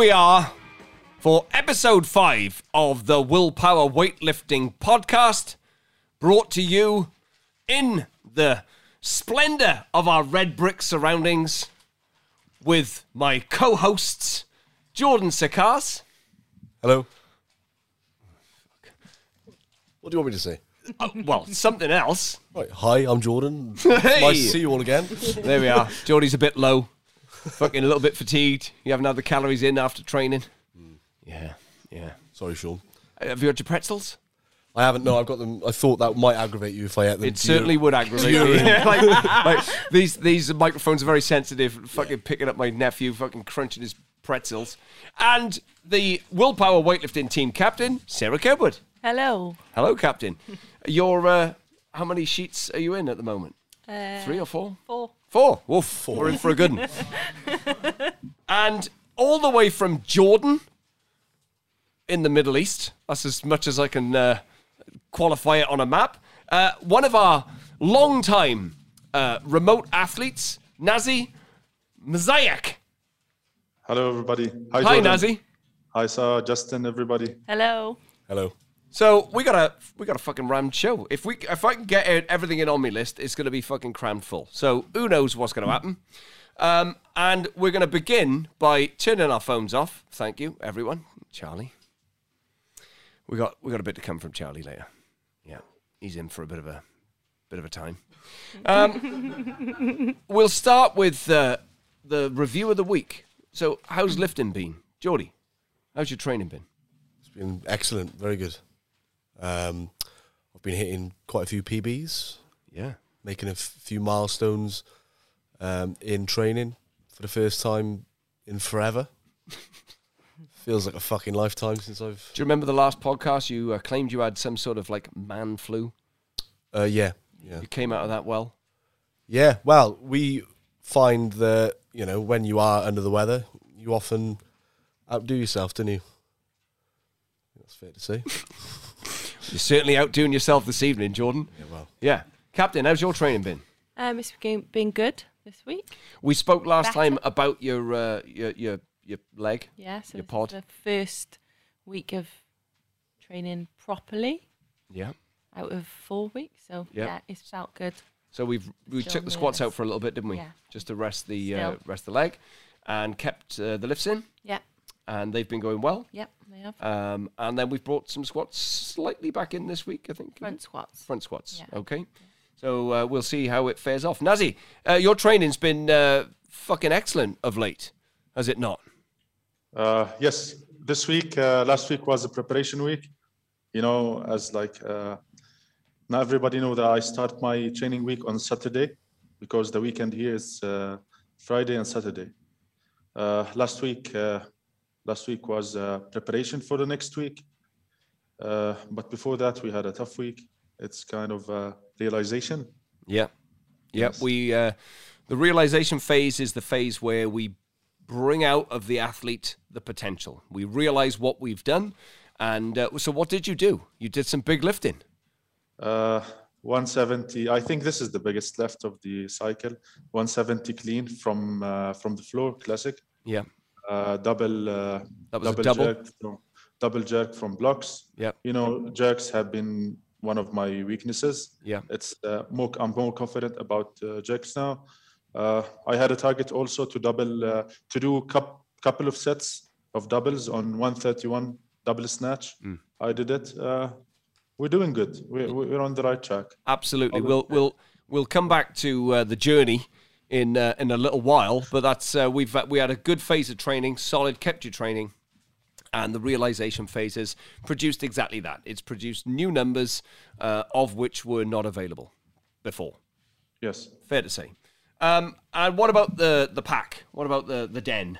here we are for episode five of the Willpower Weightlifting Podcast, brought to you in the splendor of our red brick surroundings with my co hosts, Jordan Sakkas. Hello. What do you want me to say? Oh, well, something else. Right. Hi, I'm Jordan. Hey. Nice to see you all again. There we are. Geordie's a bit low, fucking a little bit fatigued. You haven't had the calories in after training. Yeah, yeah. Sorry, Sean. Uh, Have you had your pretzels? I haven't. No, I've got them. I thought that might aggravate you if I ate them. It Do you- certainly would aggravate you- like, like, these these microphones are very sensitive. Fucking picking up my nephew, fucking crunching his pretzels, and the willpower weightlifting team captain Sarah Kedward. Hello. Hello, captain. Your uh, how many sheets are you in at the moment? Uh, Three or four? Four. Four. Woof. We're in for a good one. and all the way from Jordan in the Middle East. That's as much as I can uh, qualify it on a map. Uh, one of our long-time uh, remote athletes, Nazih Mezayek. Hello, everybody. Hi, Hi, Jordan. Nazih. Hi, Sarah, Justin, everybody. Hello. Hello. So we got a we got a fucking rammed show. If we if I can get everything in on my list, it's going to be fucking crammed full. So who knows what's going to happen? Um, and we're going to begin by turning our phones off. Thank you, everyone. Charlie, we got we got a bit to come from Charlie later. Yeah, he's in for a bit of a bit of a time. Um, we'll start with uh, the review of the week. So how's lifting been, Geordie? How's your training been? It's been excellent. Very good. Um, I've been hitting quite a few PBs, Yeah. making a f- few milestones um, in training for the first time in forever. Feels like a fucking lifetime since I've. Do you remember the last podcast you uh, claimed you had some sort of like man flu? Uh, yeah. Yeah. You came out of that well. Yeah, well, we find that you know when you are under the weather, you often outdo yourself, don't you? That's fair to say. You're certainly outdoing yourself this evening, Jordan. yeah, well, Yeah. Captain, how's your training been? Um, it's been, been good this week. We spoke last Better. time about your uh, your your your leg. Yeah, so Your this is pod. the first week of training properly Yeah. out of four weeks. So Yep. yeah, it's felt good. So we've we Still took the squats nervous. out for a little bit, didn't we? Yeah. Just to rest the uh, rest the leg, and kept uh, the lifts in, Yeah, and they've been going well. yep, they have. Um, and then we've brought some squats slightly back in this week, I think. Front squats. front squats. Yeah. Okay. So uh, we'll see how it fares off. Nazih, uh, your training's been uh, fucking excellent of late, has it not? Uh, yes, this week, uh, last week was a preparation week. You know, as like, uh, now everybody know that I start my training week on Saturday because the weekend here is uh, Friday and Saturday. Uh, last week, uh, last week was uh, preparation for the next week. Uh, but before that, we had a tough week. It's kind of uh, realization. Yeah. Yeah. Yes. We uh, the realization phase is the phase where we bring out of the athlete the potential. We realize what we've done, and uh, so what did you do? You did some big lifting. Uh, 170. I think this is the biggest lift of the cycle. 170 clean from uh, from the floor, classic. Yeah. Uh, double uh, That was a double double? jerk from double jerk from blocks. Yeah, You know, jerks have been one of my weaknesses. Yeah. It's uh, more. I'm more confident about uh, jerks now. Uh, I had a target also to double uh, to do a cup couple of sets of doubles on 131 double snatch. Mm. I did it. Uh, we're doing good. We're, we're on the right track. Absolutely. We'll we'll we'll come back to uh, the journey in uh, in a little while, but that's uh, we've uh, we had a good phase of training, solid kept you training, and the realization phase has produced exactly that. It's produced new numbers uh, of which were not available before. Yes. Fair to say. Um, and what about the the pack? What about the the den?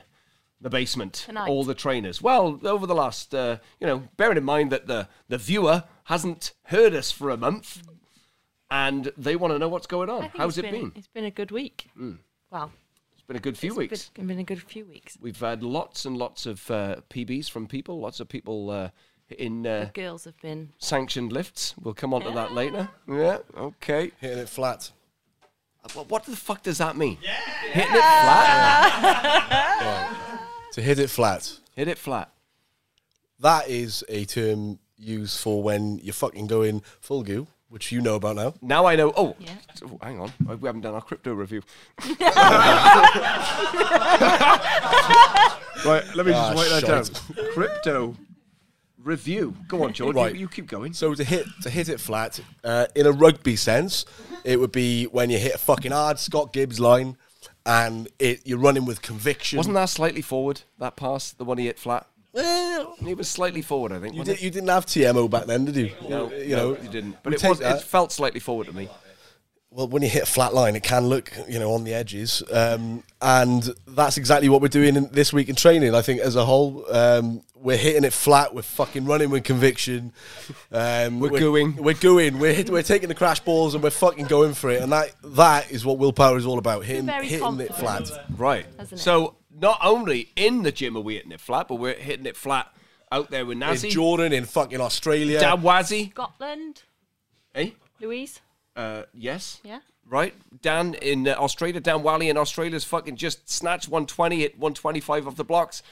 The basement, Tonight. all the trainers. Well, over the last, uh, you know, bearing in mind that the the viewer hasn't heard us for a month, and they want to know what's going I on. think How's it's it been? It's been a good week. Well, It's been a good few it's weeks. Been, it's been a good few weeks. We've had lots and lots of uh, PBs from people. Lots of people uh, in uh, The girls have been. sanctioned lifts. We'll come on to that later. Yeah. Okay. hitting it flat. What, what the fuck does that mean? Yeah. Hitting it flat. To hit it flat. Hit it flat. That is a term used for when you're fucking going full goo, which you know about now. Now I know. Oh, Yeah. oh, hang on. We haven't done our crypto review. right, let me Ah, just write that down. Crypto review. Go on, George. Right. You, you keep going. So to hit to hit it flat, uh, in a rugby sense, it would be when you hit a fucking hard Scott Gibbs line, and it you're running with conviction. Wasn't that slightly forward, that pass, the one he hit flat? Well, He was slightly forward, I think. you, did, you didn't have TMO back then, did you? No, you no, know you didn't. But we it was. It felt slightly forward to me. well, when you hit a flat line, it can look, you know, on the edges, um, and that's exactly what we're doing in, this week in training. I think as a whole, um, we're hitting it flat. We're fucking running with conviction. Um, We're going. We're gooing. We're hit, we're taking the crash balls and we're fucking going for it. And that that is what willpower is all about. Hitting very hitting it flat. Right. So not only in the gym are we hitting it flat, but we're hitting it flat out there with In Jordan, in fucking Australia. Dan Wazzy. Scotland, Eh? Louise. Uh, yes. Yeah. Right. Dan in uh, Australia, Dan Wally in Australia's fucking just snatched 120 at 125 off the blocks.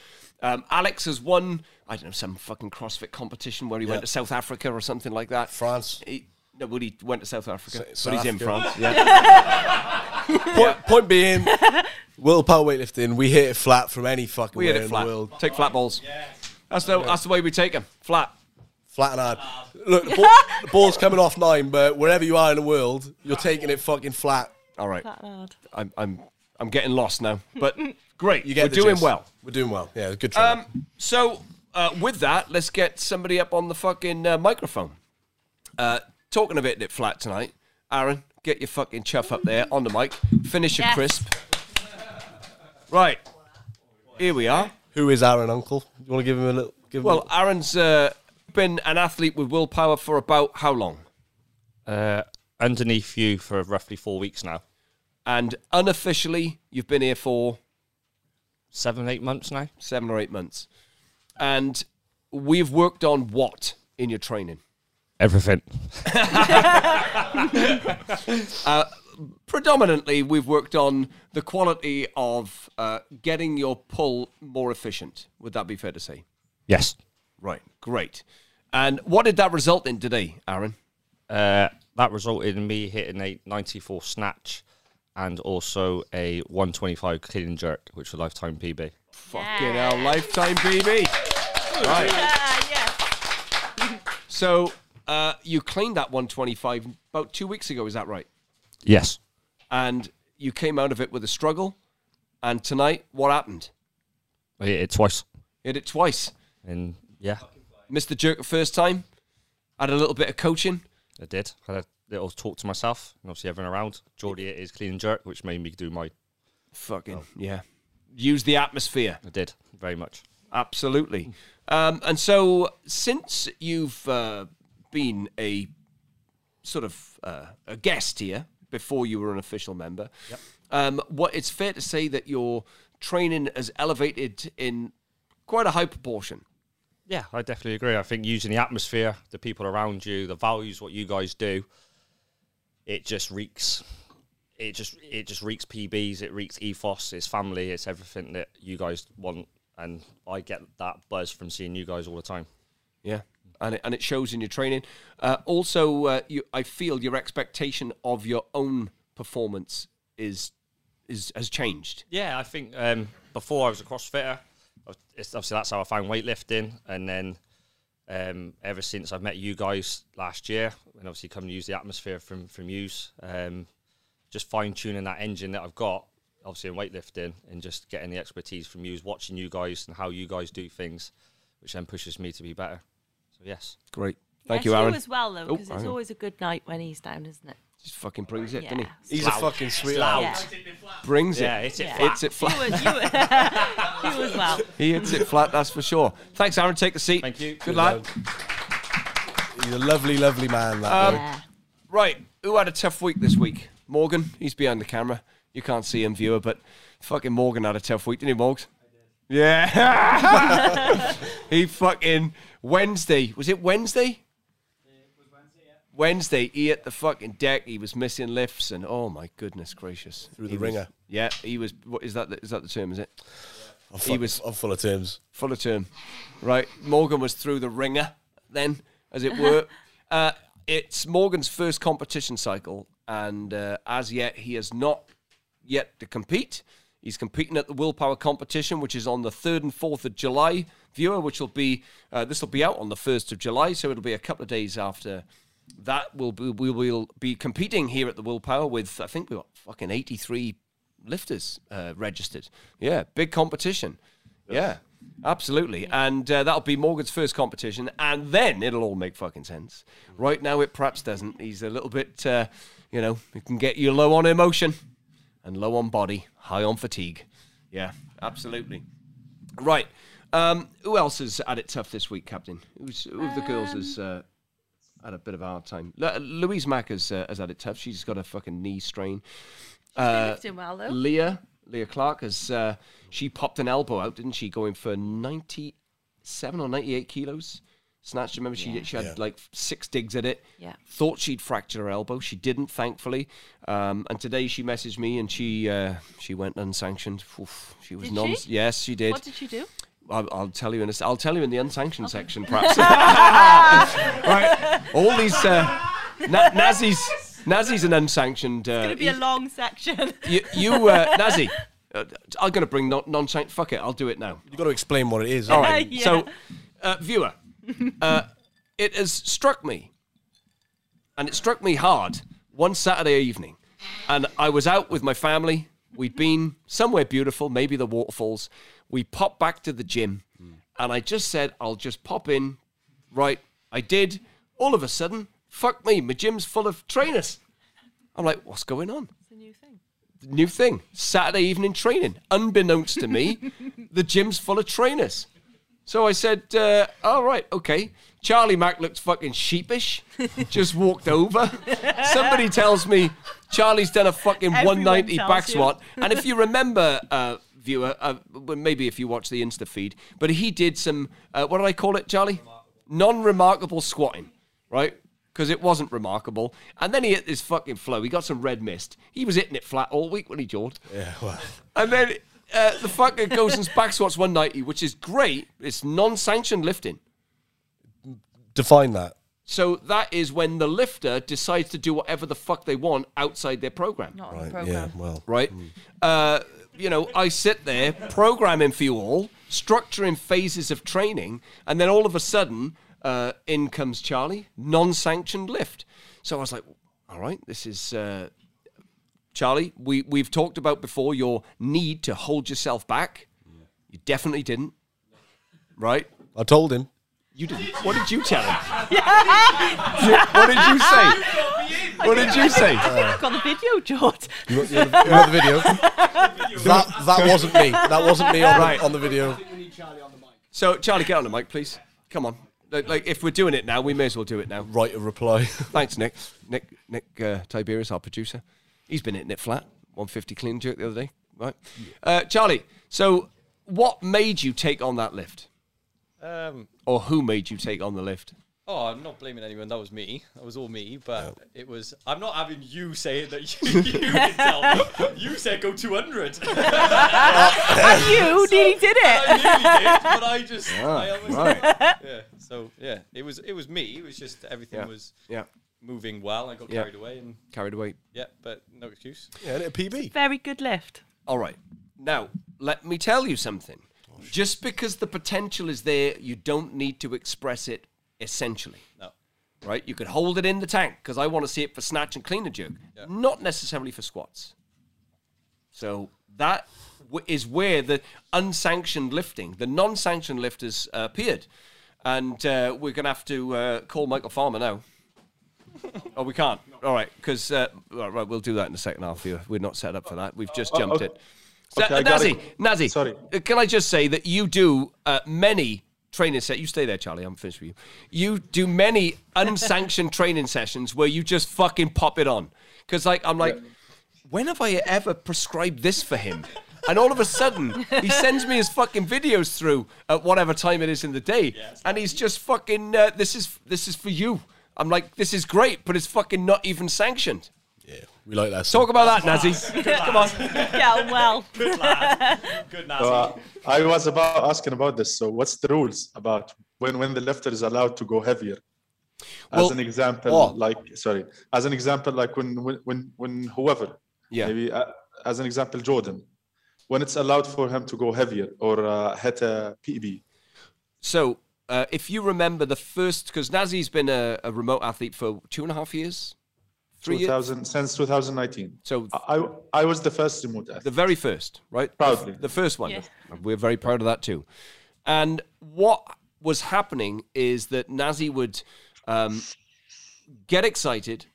Um, Alex has won, I don't know, some fucking CrossFit competition where he went to South Africa or something like that. France. He, no, but he went to South Africa. S- but he's South in Africa. France. Yeah. Point, point being, willpower weightlifting, we hit it flat from any fucking we way hit it in flat. the world. Take flat balls. That's the, that's the way we take them. Flat. Flat and hard. Look, the, ball, the ball's coming off nine, but wherever you are in the world, you're taking it fucking flat. All right. That hard. I'm, I'm, I'm getting lost now. But great. You get We're doing gist. well. We're doing well. Yeah, good try. Um, so uh, with that, let's get somebody up on the fucking uh, microphone. Uh, talking a bit it flat tonight, Aaron. Get your fucking chuff up there on the mic. Finish your Yes. crisp. Right, here we are. Who is Aaron Uncle? You want to give him a little? Give him Well, Aaron's uh, been an athlete with willpower for about how long? Uh, underneath you for roughly four weeks now. And unofficially, you've been here for Seven, eight months now. seven or eight months. And we've worked on what in your training? Everything. predominantly we've worked on the quality of uh, getting your pull more efficient. Would that be fair to say? Yes. Right, great. And what did that result in today, Aaron? Uh, that resulted in me hitting a 94 snatch and also a 125 clean and jerk, which was a lifetime PB. Fucking hell, lifetime PB. Right. Ah, yes. So uh, you cleaned that 125 about two weeks ago, is that right? Yes. And you came out of it with a struggle. And tonight, what happened? I hit it twice. Hit it twice. And yeah, Missed the jerk the first time. Had a little bit of coaching. I did. Had a little talk to myself and obviously everyone around. Geordie hit his clean and jerk, which made me do my. Fucking, yeah. Use the atmosphere. I did very much. Absolutely. Um, and so, since you've uh, been a sort of uh, a guest here before you were an official member, um, what it's fair to say that your training has elevated in quite a high proportion. Yeah, I definitely agree. I think using the atmosphere, the people around you, the values, what you guys do, it just reeks. It just it just reeks PBs. It reeks ethos. It's family. It's everything that you guys want, and I get that buzz from seeing you guys all the time. Yeah. And it, and it shows in your training. Uh, also, uh, you, I feel your expectation of your own performance is is has changed. Yeah, I think um, before I was a CrossFitter, it's, obviously that's how I found weightlifting, and then um, ever since I've met you guys last year, and obviously come to use the atmosphere from from yous, um, just fine tuning that engine that I've got, obviously in weightlifting, and just getting the expertise from yous, watching you guys and how you guys do things, which then pushes me to be better. So yes, Great. Thank yes, you, Aaron. You as well, though, Oh, because hang it's on. always a good night when he's down, isn't it? Just fucking brings it, Yeah. doesn't he? He's a fucking sweetheart. Yeah. Brings it. yeah, it's it Yeah. flat. Hits it flat. You was, you, was, you as well. He hits it flat, that's for sure. Thanks, Aaron. Take the seat. Thank you. Good lad. He's a lovely, lovely man. That Um. Yeah. Right. Who had a tough week this week? Morgan. He's behind the camera. You can't see him, viewer, but fucking Morgan had a tough week, didn't he, Morgs? Yeah. he fucking Wednesday. Was it Wednesday? Wednesday, he hit the fucking deck. He was missing lifts, and oh my goodness gracious, Through He the was- ringer. Yeah, he was. What is that? the- Is that the term? Is it? I'm, he was I'm full of terms. full of term. Right. Morgan was through the ringer then, as it were. uh, it's Morgan's first competition cycle, and uh, as yet, he has not yet to compete. He's competing at the Willpower competition, which is on the 3rd and 4th of July. Viewer, which will be, uh, this will be out on the 1st of July, so it'll be a couple of days after that. We'll be, we will be competing here at the Willpower with, I think we've got fucking 83 lifters uh, registered. Yeah, big competition. Yeah, absolutely. And uh, that'll be Morgan's first competition, and then it'll all make fucking sense. Right now, it perhaps doesn't. He's a little bit, uh, you know, it can get you low on emotion and low on body, high on fatigue. Yeah, absolutely. Right. Um, who else has had it tough this week, Captain? Who's, who of the girls has uh, had a bit of a hard time? Lu- Louise Mack has, uh, has had it tough. She's got a fucking knee strain. Uh, lifting well though. Leah, Leah Clark has uh, she popped an elbow out, didn't she? Going for ninety seven or ninety eight kilos. Snatched. Remember, she she had Yeah. like six digs at it. Yeah. Thought she'd fractured her elbow. She didn't, thankfully. Um, and today she messaged me and she uh, she went unsanctioned. Oof, she was Did non. she? Yes, she did. What did you do? I'll, I'll tell you in a, s- I'll tell you in the unsanctioned section, perhaps. right, all these uh, na- Nazih's Nazih's an unsanctioned. Uh, It's gonna be a long section. you, you uh, Nazih, uh, I'm going to bring non- non-sanctioned. Fuck it, I'll do it now. You've got to explain what it is. All right. Yeah. So, uh, viewer, uh, it has struck me, and it struck me hard one Saturday evening, and I was out with my family. We'd been somewhere beautiful, maybe the waterfalls. We popped back to the gym, and I just said, "I'll just pop in." Right, I did. All of a sudden, fuck me, my gym's full of trainers. I'm like, "What's going on?" It's a new thing. new thing Saturday evening training. Unbeknownst to me, the gym's full of trainers. So I said, uh, all right, okay. Charlie Mack looked fucking sheepish, just walked over. Somebody tells me Charlie's done a fucking Everyone 190 tells back you. squat. And if you remember, uh, viewer, uh, maybe if you watch the Insta feed, but he did some, uh, what did I call it, Charlie? Non remarkable squatting, right? Because it wasn't remarkable. And then he hit this fucking flow. He got some red mist. He was hitting it flat all week when he jawed. Yeah, well, And then uh, the fucker goes and back squats 190, which is great. It's non sanctioned lifting. define that. So that is when the lifter decides to do whatever the fuck they want outside their program. Not on the Right. program. Yeah. Well. Right? Uh, you know, I sit there programming for you all, structuring phases of training, and then all of a sudden, uh, in comes Charlie, non sanctioned lift. So I was like, all right, this is. Uh, Charlie, we, we've talked about before your need to hold yourself back. You definitely didn't. Right? I told him. You didn't. What did you tell him? what did you say? What did you say? I've got the video, George. You want, you want the, you want the video? that that wasn't me. That wasn't me on, Right. the, on the video. So, Charlie, get on the mic, please. Come on. Like, like, if we're doing it now, we may as well do it now. Write a reply. Thanks, Nick. Nick, Nick uh, Tiberius, our producer. He's been hitting it flat. 150 clean and jerk the other day. Right. Uh, Charlie, so what made you take on that lift? Um, Or who made you take on the lift? oh, I'm not blaming anyone. That was me. That was all me. But it was. I'm not having you say it that you, you can tell me. You said go 200. and you nearly did it. I nearly did, but I just. I almost right. Yeah. So yeah, it was. It was me. It was just everything Yeah. was Yeah. Moving well. I got Yeah. carried away, and Carried away. yeah, but no excuse. Yeah, a PB. Very good lift. All right. Now, let me tell you something. Just because the potential is there, you don't need to express it essentially. No. Right? You could hold it in the tank because I want to see it for snatch and clean and jerk, not necessarily for squats. So that w- is where the unsanctioned lifting, the non sanctioned lifters uh, appeared. And uh, we're going to have to uh, call Michael Farmer now. Oh, we can't. All right, because uh, right, we'll do that in the second half here. We're not set up for that. We've just Oh, jumped okay. it. Okay, Nazih. Nazih, Sorry. uh, can I just say that you do uh, many training sets? You stay there, Charlie. I'm finished with you. You do many unsanctioned training sessions where you just fucking pop it on. Because like I'm like, when have I ever prescribed this for him? And all of a sudden, he sends me his fucking videos through at whatever time it is in the day, and he's just fucking. Uh, this is this is for you. I'm like, this is great, but it's fucking not even sanctioned. Yeah, we like that. Talk about that, Nazih. Come on. Get on well. Good lad. Good Nazih. So, uh, I was about asking about this. So, what's the rules about when when the lifter is allowed to go heavier? As Well- an example, Oh. like sorry, as an example, like when when when, when whoever, Yeah. maybe uh, as an example, Jordan, when it's allowed for him to go heavier or uh, hit a PB. So, uh, if you remember the first, because Nazih's been a, a remote athlete for two and a half years, three years. since 2019. So I I I was the first remote athlete. the very first, right? Proudly. The first one. Yeah. We're very proud of that too. And what was happening is that Nazih would um, get excited,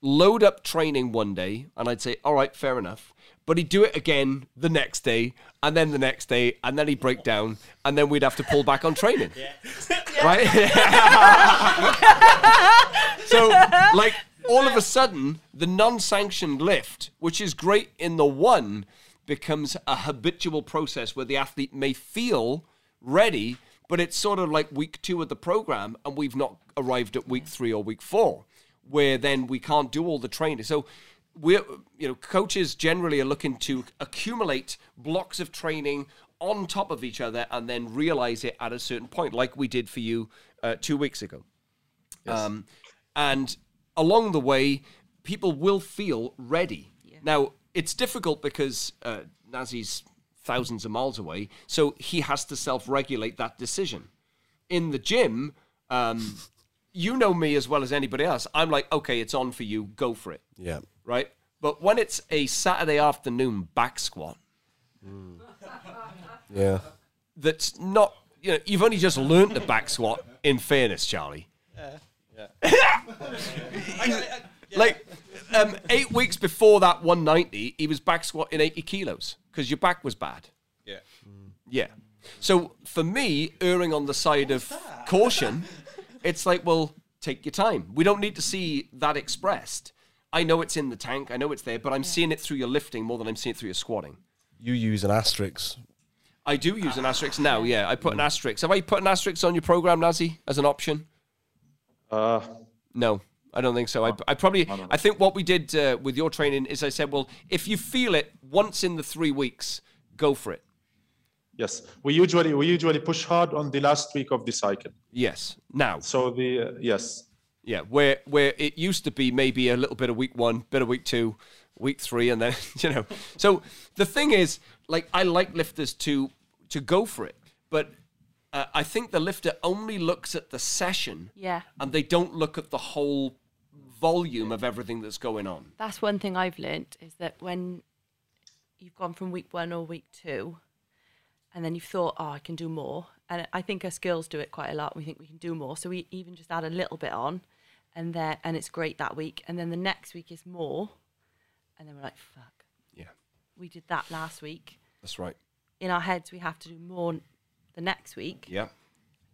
load up training one day, and I'd say, all right, fair enough. But he'd do it again the next day, and then the next day, and then he'd break down, and then we'd have to pull back on training. Right? so, like, all of a sudden, the non sanctioned lift, which is great in the one, becomes a habitual process where the athlete may feel ready, but it's sort of like week two of the program, and we've not arrived at week three or week four, where then we can't do all the training. So, we're, you know, coaches generally are looking to accumulate blocks of training on top of each other and then realize it at a certain point, like we did for you uh, two weeks ago. Um, and along the way, people will feel ready. Now, it's difficult because uh, Nazih's thousands of miles away, so he has to self regulate that decision. In the gym, um, you know me as well as anybody else. I'm like, okay, it's on for you, go for it, Yeah. Right? But when it's a Saturday afternoon back squat, Yeah. that's not, you know, you've only just learnt the back squat, in fairness, Charlie. Yeah. yeah, Like um, eight weeks before that 190, he was back squatting 80 kilos because your back was bad. Yeah. Yeah. So for me, erring on the side of caution, it's like, well, take your time. We don't need to see that expressed. I know it's in the tank, I know it's there, but I'm seeing it through your lifting more than I'm seeing it through your squatting. You use an asterisk. I do use an asterisk now, yeah. I put an asterisk. Have I put an asterisk on your program, Nazih, as an option? Uh, No, I don't think so. I, I probably, I think what we did uh, with your training is I said, well, if you feel it once in the three weeks, go for it. yes, we usually we usually push hard on the last week of the cycle. Yes. Now, So the uh, yes, yeah, where where it used to be maybe a little bit of week one, bit of week two, week three, and then you know. So the thing is, like, I like lifters to to go for it, but uh, I think the lifter only looks at the session, Yeah. and they don't look at the whole volume of everything that's going on. That's one thing I've learnt is that when you've gone from week one or week two, and then you've thought, oh, I can do more. And I think us girls do it quite a lot. We think we can do more, so we even just add a little bit on, and then and it's great that week. And then the next week is more, and then we're like, fuck, Yeah, we did that last week. that's right. In our heads, we have to do more the next week, Yeah.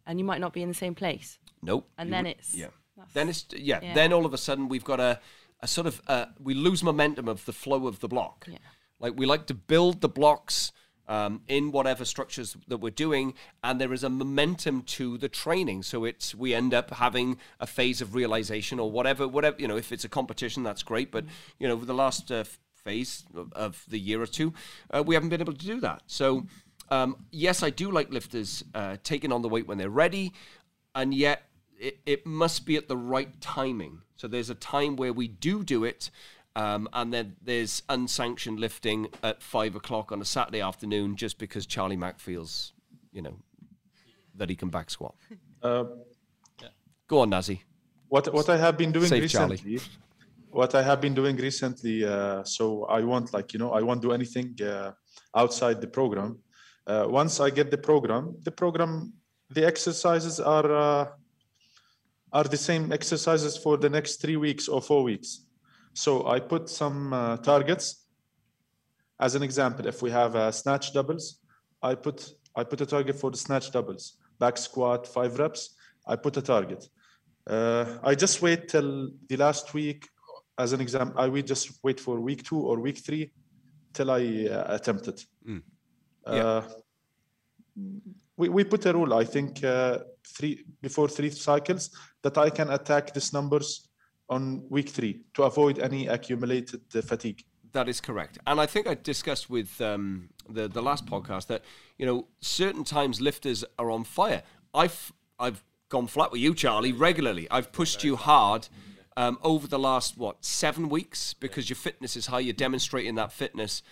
and you might not be in the same place. Nope. And then would- it's- yeah. Then it's yeah, yeah. Then all of a sudden we've got a, a sort of uh, we lose momentum of the flow of the block. Yeah. Like we like to build the blocks um, in whatever structures that we're doing, and there is a momentum to the training. So it's we end up having a phase of realization or whatever, whatever you know. If it's a competition, that's great. But you know, the last uh, phase of, of the year or two, uh, we haven't been able to do that. So. Um, yes, I do like lifters uh, taking on the weight when they're ready, and yet it, it must be at the right timing. So there's a time where we do do it, um, and then there's unsanctioned lifting at five o'clock on a Saturday afternoon just because Charlie Mack feels, you know, that he can back squat. uh, Go on, Nazih. what what I have been doing Save Charlie. recently. What I have been doing recently. Uh, so I won't like you know I won't do anything uh, outside the program. Uh, once I get the program, the program, the exercises are uh, are the same exercises for the next three weeks or four weeks. So I put some uh, targets. As an example, if we have uh, snatch doubles, I put I put a target for the snatch doubles. Back squat, five reps. I put a target. Uh, I just wait till the last week. As an example, I will just wait for week two or week three till I uh, attempt it. Yeah. Uh, we, we put a rule, I think, uh, three before three cycles that I can attack these numbers on week three to avoid any accumulated uh, fatigue. That is correct, and I think I discussed with um, the the last podcast that you know certain times lifters are on fire. I've I've gone flat with you, Charlie, regularly. I've pushed you hard um, over the last what seven weeks because your fitness is high. You're demonstrating that fitness,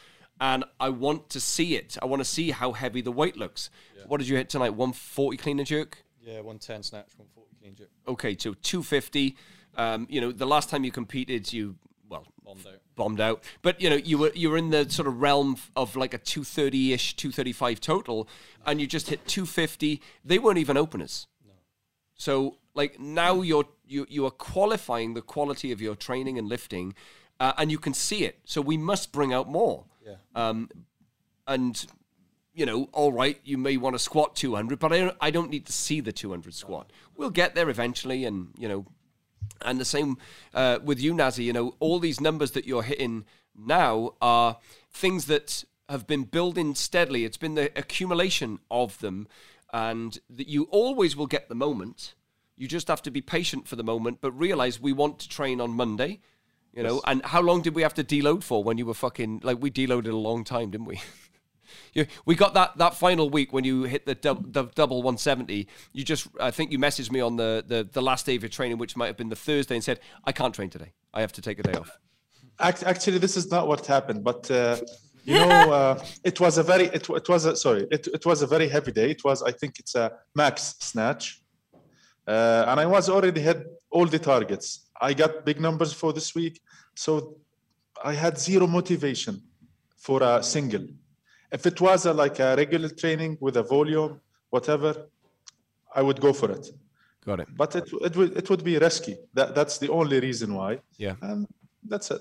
and I want to see it. I want to see how heavy the weight looks. What did you hit tonight? One forty clean and jerk. Yeah, 110 snatch, 140 clean jerk. Okay, so two fifty. Um, you know, the last time you competed, you well Bombed out. bombed out. But you know, you were you were in the sort of realm of like a 230-ish, 235 total, and you just hit 250. They weren't even openers. So like now you're you you are qualifying the quality of your training and lifting, uh, and you can see it. So we must bring out more. Yeah. Um, and you know, all right, you may want to squat 200, but I don't, I don't need to see the 200 squat. We'll get there eventually, and you know, and the same uh, with you, Nazih. You know, all these numbers that you're hitting now are things that have been building steadily. It's been the accumulation of them, and that you always will get the moment. You just have to be patient for the moment, but realize we want to train on Monday. You know, and how long did we have to deload for when you were fucking like we deloaded a long time, didn't we? You, we got that, that final week when you hit the, dub, the double 170. You just, I think you messaged me on the, the, the last day of your training, which might have been the Thursday, and said, I can't train today. I have to take a day off. Actually, this is not what happened, but uh, you know, uh, it was a very, it, it was a, sorry, it, it was a very heavy day. It was, I think it's a max snatch. Uh, and I was already had all the targets. I got big numbers for this week. So I had zero motivation for a single. If it was a, like a regular training with a volume, whatever, I would go for it. Got it. But it, it, would, it would be risky. That, that's the only reason why. Yeah. And that's it.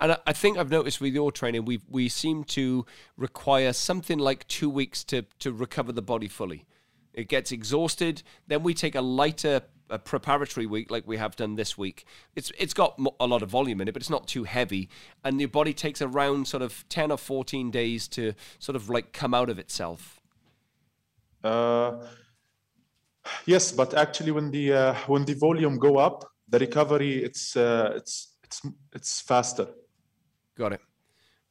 And I- I think I've noticed with your training, we we seem to require something like two weeks to to recover the body fully. It gets exhausted, then we take a lighter uh preparatory week like we have done this week. It's it's got a lot of volume in it, but it's not too heavy, and your body takes around sort of ten or fourteen days to sort of like come out of itself. Uh, yes, but actually, when the uh, when the volume go up, the recovery it's uh, it's it's it's faster. Got it.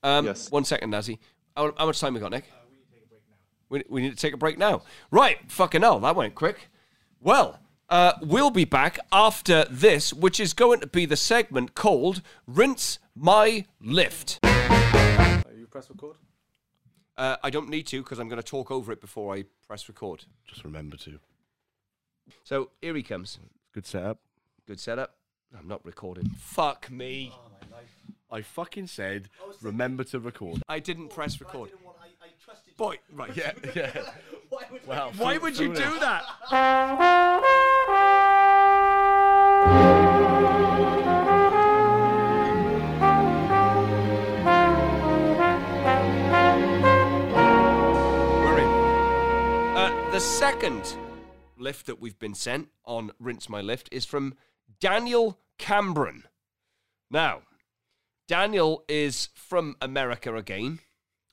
Um, Yes. One second, Nazih. How, how much time we got, Nick? We, we need to take a break now. Right. Fucking hell, that went quick. Well, uh, we'll be back after this, which is going to be the segment called Rinse My Lift. you press record? Uh, I don't need to because I'm going to talk over it before I press record. Just remember to. So here he comes. Good setup. Good setup. I'm not recording. Fuck me. I fucking said, remember to record. I didn't press record. Boy, right. Yeah, yeah. well, Why would you do that? Uh, the second lift that we've been sent on Rinse My Lift is from Daniel Cambron. Now, Daniel is from America again,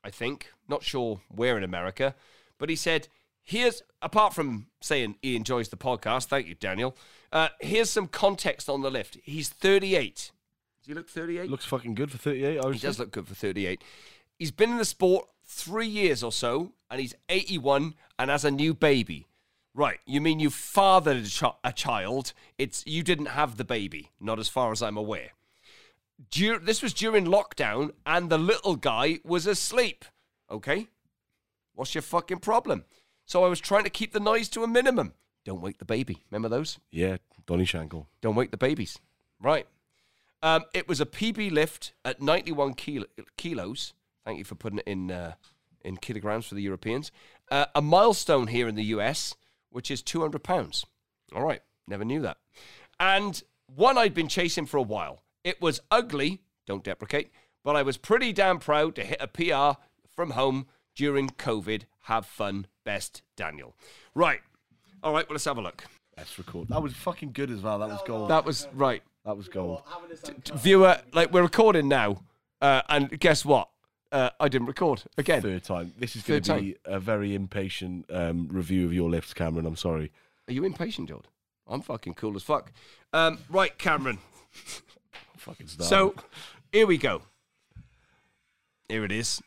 I think. Not sure where in America, but he said, Here's, apart from saying he enjoys the podcast, thank you, Daniel. Uh, here's some context on the lift. He's 38. Does he look 38? Looks fucking good for 38. I he does look good for 38 he's been in the sport three years or so, and he's 81 and has a new baby. Right, you mean you fathered a, ch- a child? It's you didn't have the baby, not as far as I'm aware. Dur- this was during lockdown, and the little guy was asleep. Okay, what's your fucking problem? So I was trying to keep the noise to a minimum. Don't wake the baby. Remember those? Yeah, Donny Shankle. Don't wake the babies. Right. Um, it was a PB lift at 91 kilo, kilos. Thank you for putting it in uh, in kilograms for the Europeans. Uh, a milestone here in the US, which is 200 pounds. All right, never knew that. And one I'd been chasing for a while. It was ugly, don't deprecate, but I was pretty damn proud to hit a PR from home during COVID. Have fun, best Daniel. Right. All right, well, let's have a look. Let's record. That was fucking good as well. That was gold. That was right. That was gold. viewer, like we're recording now, uh, and guess what? Uh, I didn't record again. Third time. This is going Third to be a very impatient um, review of your lifts, Cameron. I'm sorry. Are you impatient, Jord? I'm fucking cool as fuck. Um, right, Cameron. Fucking start. So here we go. Here it is.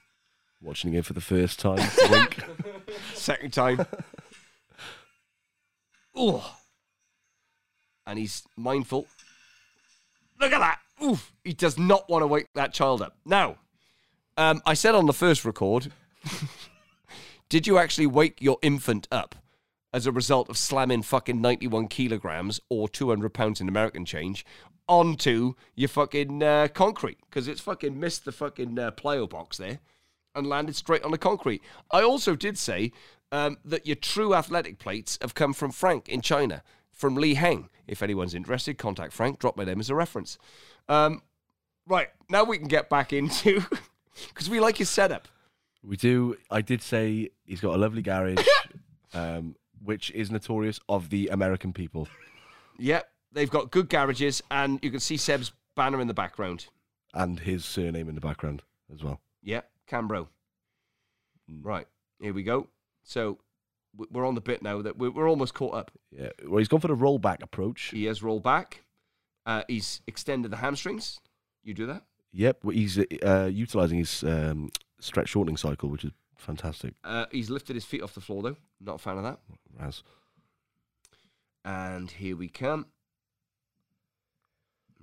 Watching it for the first time. Second time. Ooh. And he's mindful. Look at that. Oof. He does not want to wake that child up. Now, um, I said on the first record, did you actually wake your infant up as a result of slamming fucking 91 kilograms or 200 pounds in American change onto your fucking uh, concrete? Because it's fucking missed the fucking uh, plyo box there and landed straight on the concrete. I also did say um, that your true athletic plates have come from Frank in China, from Li Heng. If anyone's interested, contact Frank. Drop my name as a reference. Um, right now we can get back into because we like his setup. we do. I did say he's got a lovely garage, um, which is notorious of the American people. Yep, they've got good garages, and you can see Seb's banner in the background. and his surname in the background as well. Yep, Cambro. Right here we go. So we're on the bit now that we're, we're almost caught up. Yeah, well, he's gone for the rollback approach. He has rolled back. Uh, he's extended the hamstrings. You do that. Yep, well, he's uh, utilizing his um, stretch shortening cycle, which is fantastic. Uh, he's lifted his feet off the floor though. Not a fan of that. Raz. And here we come.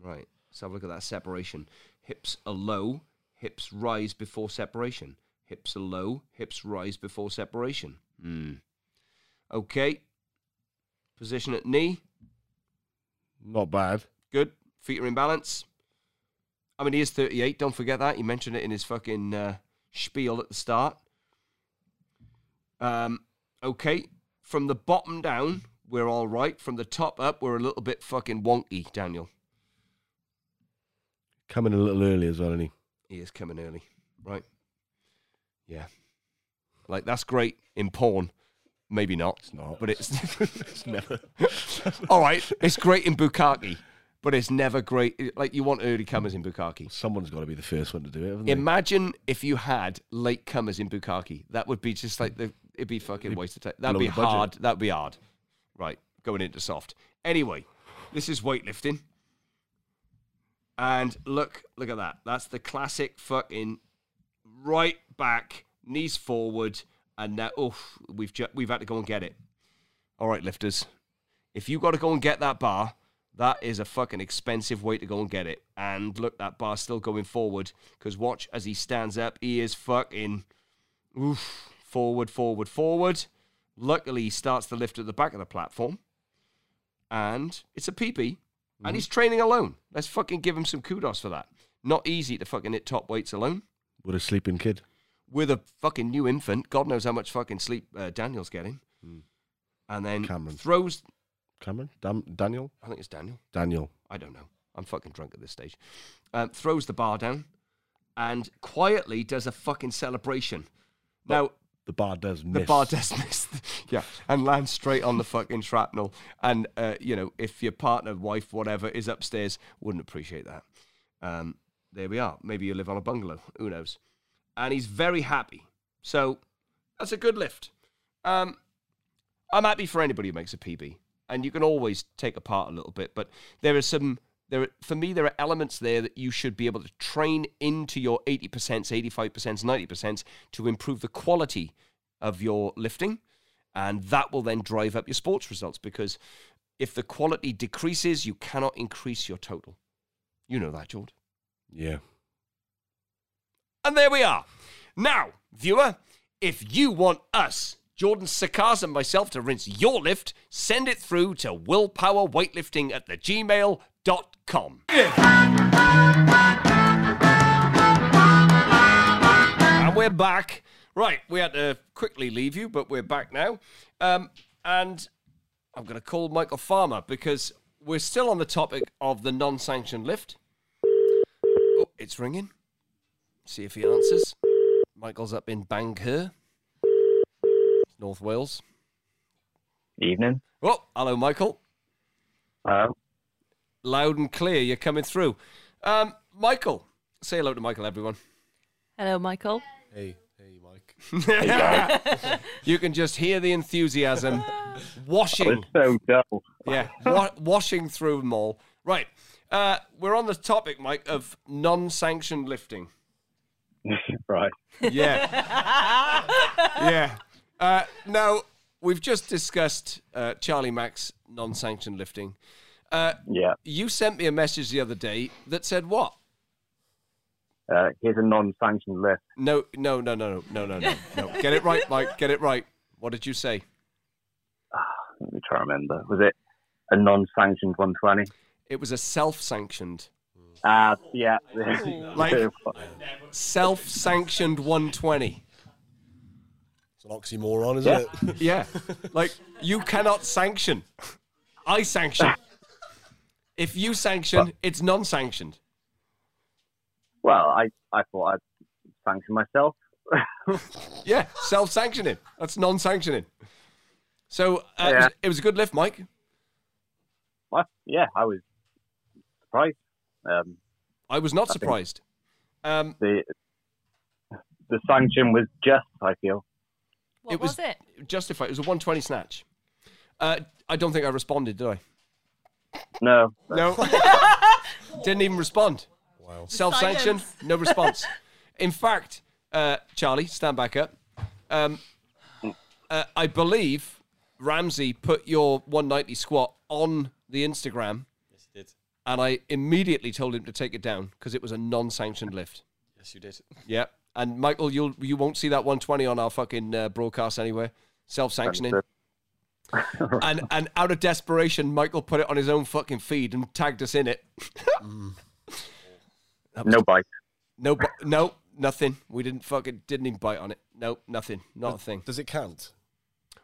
Right. Let's have a look at that separation. Hips are low. Hips rise before separation. Hips are low. Hips rise before separation. Hmm. Okay. Position at knee. Not bad. Good. Feet are in balance. I mean, he is 38. Don't forget that. He mentioned it in his fucking uh, spiel at the start. Um, okay. From the bottom down, we're all right. From the top up, we're a little bit fucking wonky, Daniel. Coming a little early as well, isn't he? He is coming early, right? Yeah. Like, that's great in porn. Maybe not. It's not. But it's. It's never. all right. It's great in Bukaki, but it's never great. Like, you want early comers in Bukaki. Someone's got to be the first one to do it, haven't they? Imagine if you had late comers in Bukaki. That would be just like the it'd be fucking waste of time. That'd be hard. That'd be hard. Right, going into soft. Anyway, this is weightlifting. And look, look at that. That's the classic fucking right back, knees forward, and now oof, we've ju- we've had to go and get it. All right, lifters. If you got to go and get that bar, that is a fucking expensive way to go and get it. And look, that bar's still going forward. Because watch as he stands up, he is fucking oof, forward, forward, forward. Luckily, he starts the lift at the back of the platform. And it's a PB. And he's training alone. Let's fucking give him some kudos for that. Not easy to fucking hit top weights alone. With a sleeping kid. With a fucking new infant. God knows how much fucking sleep uh, Daniel's getting. And then Cameron. throws. Cameron? Dam- Daniel? I think it's Daniel. Daniel. I don't know. I'm fucking drunk at this stage. Um, throws the bar down and quietly does a fucking celebration. Now, The bar does miss. the bar does miss, yeah, and lands straight on the fucking shrapnel. And, uh, you know, if your partner, wife, whatever, is upstairs, wouldn't appreciate that. Um, there we are. Maybe you live on a bungalow. Who knows? And he's very happy. So that's a good lift. Um, I'm happy for anybody who makes a PB, and you can always take apart a little bit. But there are some there. Are, for me, there are elements there that you should be able to train into your 80%, 85%, 90% to improve the quality of your lifting, and that will then drive up your sports results. Because if the quality decreases, you cannot increase your total. You know that, George. Yeah. And there we are. Now, viewer, if you want us, Jordan Sakkas and myself, to rinse your lift, send it through to willpowerweightlifting at the gmail.com. And we're back. Right, we had to quickly leave you, but we're back now. Um, and I'm going to call Michael Farmer because we're still on the topic of the non sanctioned lift. Oh, it's ringing. See if he answers. Michael's up in Bangor, North Wales. Evening. Oh, hello, Michael. Hello. Loud and clear, you're coming through. Um, Michael, say hello to Michael, everyone. Hello, Michael. Hey. Hey, Mike. you can just hear the enthusiasm washing, So dull. yeah, wa- washing through them all. Right, uh, we're on the topic, Mike, of non-sanctioned lifting. right. Yeah, yeah. Uh, now we've just discussed uh, Charlie Mack's non-sanctioned lifting. Uh, Yeah. you sent me a message the other day that said what? Uh, here's a non-sanctioned lift. No, no, no, no, no, no, no, no. Get it right, Mike. Get it right. What did you say? Let me try to remember. Was it a non-sanctioned 120? It was a self-sanctioned, Ah, yeah. Like- self-sanctioned 120. It's an oxymoron, isn't Yeah. it? Yeah, like you cannot sanction. I sanction. If you sanction, it's non-sanctioned. well, I, I thought I'd sanction myself. Yeah, self-sanctioning. That's non-sanctioning. So uh, it, was, it was a good lift, Mike. What? Yeah, I was surprised. Um, I was not I surprised. Um, the the sanction was just. I feel. What It was- was, it? justified. It was a 120 snatch. Uh, I don't think I responded, did I? No. No. Didn't even respond. Wow. Self-sanctioned, no response. In fact, uh, Charlie, stand back up. Um, uh, I believe Ramsey put your 190 squat on the Instagram, Yes, you did. and I immediately told him to take it down because it was a non-sanctioned lift. Yes, you did. Yeah. And Michael, you'll you won't see that 120 on our fucking uh, broadcast anywhere. Self-sanctioning. and and out of desperation, Michael put it on his own fucking feed and tagged us in it. No bite. No, bu- no, nothing. We didn't fucking didn't even bite on it. No, nothing. Not a thing. Does it count?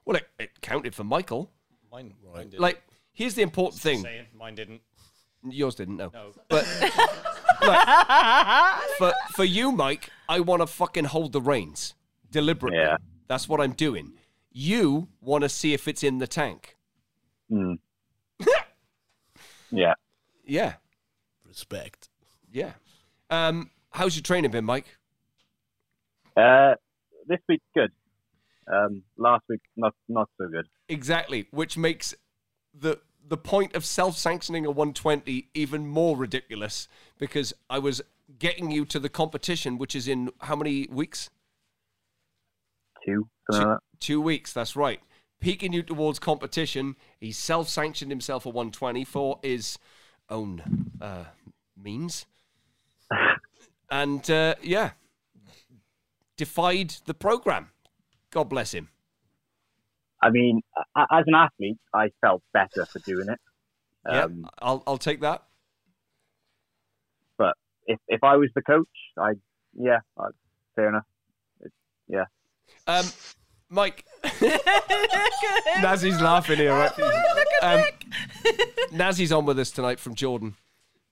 Well, it, it counted for Michael. Mine, mine did. Like, here's the important thing. saying, mine didn't. Yours didn't, no. No. But look, for for you, Mike, I want to fucking hold the reins deliberately. Yeah. That's what I'm doing. You want to see if it's in the tank. Mm. yeah. Yeah, Respect. yeah. Um, how's your training been, Mike? Uh, this week's good. Um, last week not not so good. Exactly, which makes the the point of self-sanctioning a 120 even more ridiculous because I was getting you to the competition, which is in how many weeks? Two. Like Two weeks. That's right. Peaking you towards competition. He self-sanctioned himself a 120 for his own uh, means, and uh, yeah, defied the program. God bless him. I mean, as an athlete, I felt better for doing it. yeah, Um, I'll I'll take that. But if if I was the coach, I yeah, i fair enough. It, yeah. Um, Mike, Nazih's laughing here, right? Um, Nazih's on with us tonight from Jordan,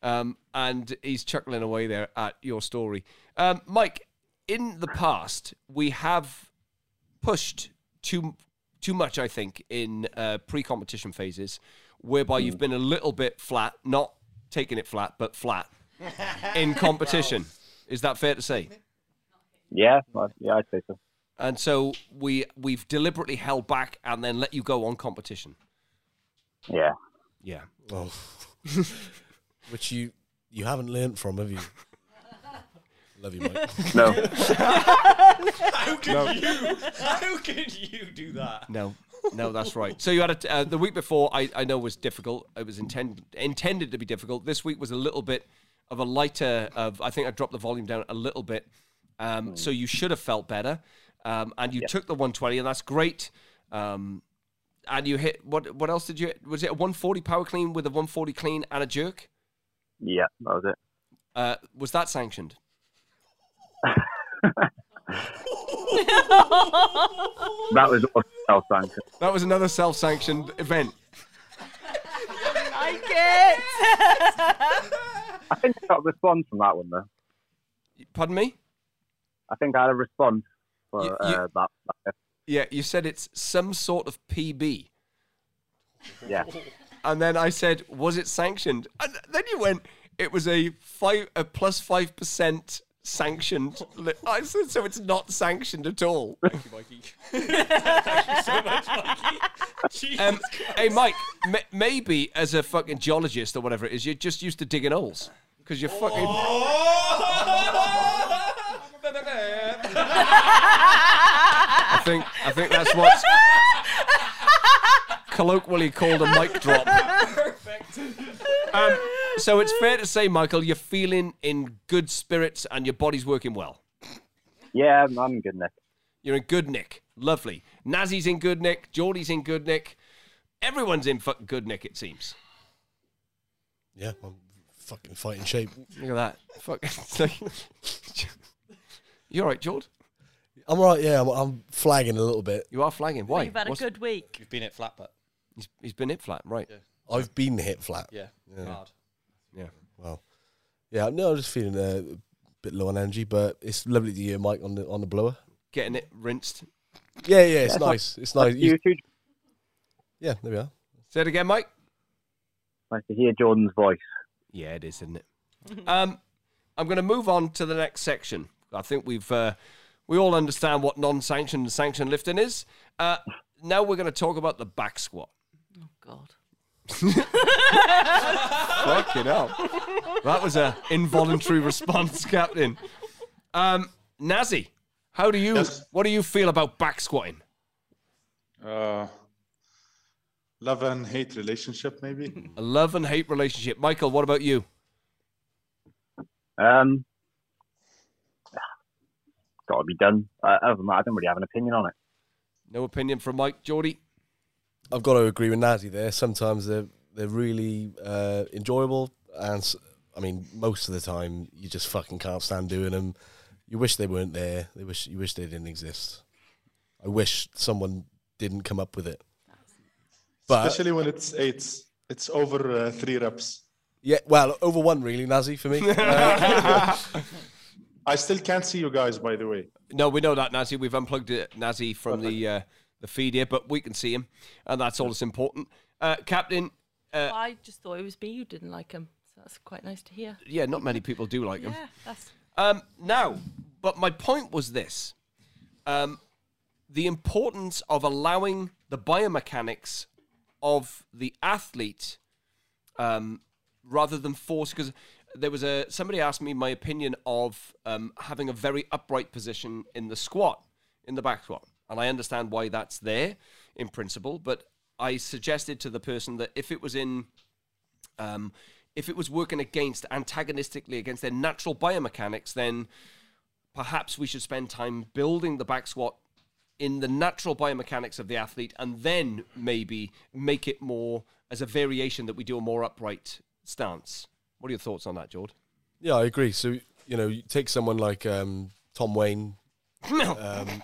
um, and he's chuckling away there at your story. Um, Mike, in the past, we have pushed too too much, I think, in uh, pre-competition phases, whereby you've been a little bit flat, not taking it flat, but flat in competition. Is that fair to say? Yeah, yeah, I'd say so. and so we we've deliberately held back and then let you go on competition. Yeah. Yeah. Oh. Which you you haven't learnt from, have you? Love you, Mike. No. How can you? How can you do that? No. No, that's right. So you had a, uh, the week before. I, I know was difficult. It was intended intended to be difficult. This week was a little bit of a lighter. Of I think I dropped the volume down a little bit. Um, so you should have felt better. Um, and you took the 120, and that's great. Um, and you hit what? What else did you? hit? Was it a 140 power clean with a 140 clean and a jerk? Yeah, that was it. Uh, was that sanctioned? That was self-sanctioned. That was another self-sanctioned event. I like it. I think I got a response from that one though. Pardon me? I think I had a response for You- you- uh, that, that. Yeah, you said it's some sort of PB. Yeah. And then I said, was it sanctioned? And then you went, it was a five a plus five percent sanctioned. li- I said so. It's not sanctioned at all. Thank you, Mikey. Thank you so much, Mikey. Jesus Um, hey, Mike, m- maybe as a fucking geologist or whatever it is, you're just used to digging holes because you're fucking. I think I think that's what's colloquially called a mic drop. Um, so it's fair to say, Michael, you're feeling in good spirits and your body's working well. Yeah, I'm, I'm good, Nick. You're in good nick. Lovely. Nazih's in good nick. Geordie's in good nick. Everyone's in fucking good nick, it seems. Yeah, I'm fucking fighting shape. Look at that. Fuck. it's like- you all right, George? I'm all right. Yeah, I'm, I'm flagging a little bit. You are flagging. Why? You've had a good week. You've been at flat, but He's, he's been hit flat, right? I've been hit flat. yeah, Yeah. hard. Yeah. Well, yeah, no, I'm just feeling uh, a bit low on energy, but it's lovely to hear Mike on the on the blower. Getting it rinsed. Yeah, yeah, it's nice. It's nice. You- You yeah, there we are. Say it again, Mike. Nice to hear Jordan's voice. Yeah, it is, isn't it? um, I'm going to move on to the next section. I think we've uh, we all understand what non-sanctioned and sanctioned lifting is. Uh, now we're going to talk about the back squat. Oh God. Fucking hell. That was a involuntary response, Captain. Um, Nazih, how do you Yes. what do you feel about back squatting? Uh, love and hate relationship, maybe. A love and hate relationship. Michael, what about you? Um, got to be done. Uh, other than that, I don't really have an opinion on it. No opinion from Mike, Geordie. I've got to agree with Nazih there. Sometimes they're they're really uh, enjoyable, and I mean, most of the time you just fucking can't stand doing them. You wish they weren't there. They wish you wish they didn't exist. I wish someone didn't come up with it. But Especially when it's eight. It's over uh, three reps. yeah, well, over one really, Nazih for me. Uh, I still can't see you guys, by the way. No, we know that, Nazih. We've unplugged it, Nazih from the uh, the feed here, but we can see him, and that's all that's important. Uh, Captain, uh, I just thought it was me who didn't like him. So that's quite nice to hear. yeah, not many people do like him. Yeah, that's Um, now, but my point was this: um, the importance of allowing the biomechanics of the athlete um, rather than force. Because there was a somebody asked me my opinion of um, having a very upright position in the squat, in the back squat, and I understand why that's there in principle. But I suggested to the person that if it was in um, if it was working against antagonistically against their natural biomechanics, then perhaps we should spend time building the back squat in the natural biomechanics of the athlete and then maybe make it more as a variation that we do a more upright stance. What are your thoughts on that, George? yeah, I agree. So you know, you take someone like um, Tom Wayne. Um,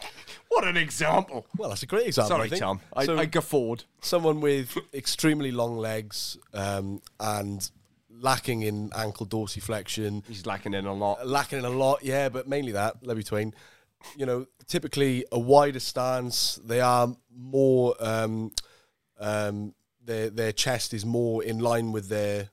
what an example. well, that's a great example. Sorry, I think. Tom. I, So- I guffawed. someone with extremely long legs um, and lacking in ankle dorsiflexion, He's lacking in a lot. lacking in a lot, yeah, but mainly that, Levy Twain. You know, typically a wider stance, they are more, um, um, their, their chest is more in line with their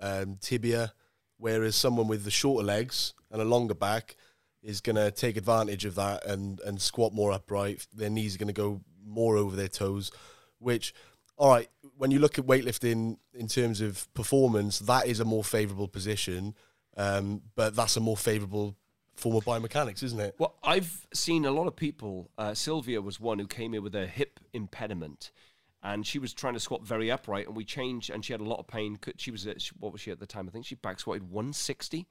um, tibia, whereas someone with the shorter legs and a longer back is going to take advantage of that and, and squat more upright. Their knees are going to go more over their toes, which, all right, when you look at weightlifting in terms of performance, that is a more favorable position, um, but that's a more favorable form of biomechanics, isn't it? Well, I've seen a lot of people. Uh, Sylvia was one who came here with a hip impediment, and she was trying to squat very upright. And we changed, and she had a lot of pain. She was at, what was she at the time? I think she back squatted 160.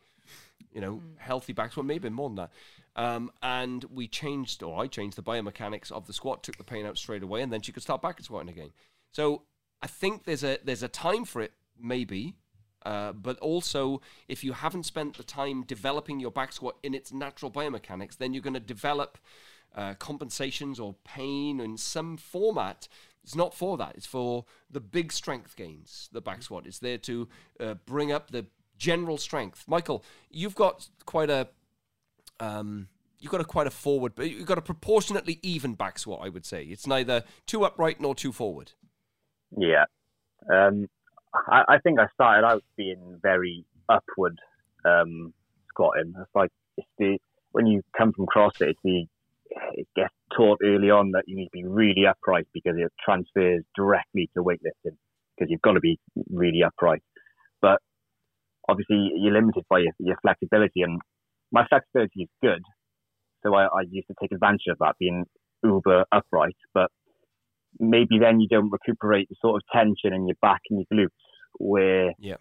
You know, healthy back squat, maybe more than that. Um, and we changed, or I changed the biomechanics of the squat, took the pain out straight away, and then she could start back squatting again. So I think there's a there's a time for it, maybe. Uh, but also, if you haven't spent the time developing your back squat in its natural biomechanics, then you're going to develop uh, compensations or pain in some format. It's not for that. It's for the big strength gains. The back squat. It's there to uh, bring up the general strength. Michael, you've got quite a um, you've got a quite a forward, but you've got a proportionately even back squat. I would say it's neither too upright nor too forward. Yeah. Um, I, I think I started out being very upward um, squatting. It's like it's the when you come from CrossFit, it's the it gets taught early on that you need to be really upright because it transfers directly to weightlifting because you've got to be really upright. But obviously, you're limited by your, your flexibility, and my flexibility is good, so I, I used to take advantage of that, being uber upright. But maybe then you don't recuperate the sort of tension in your back and your glutes where Yeah.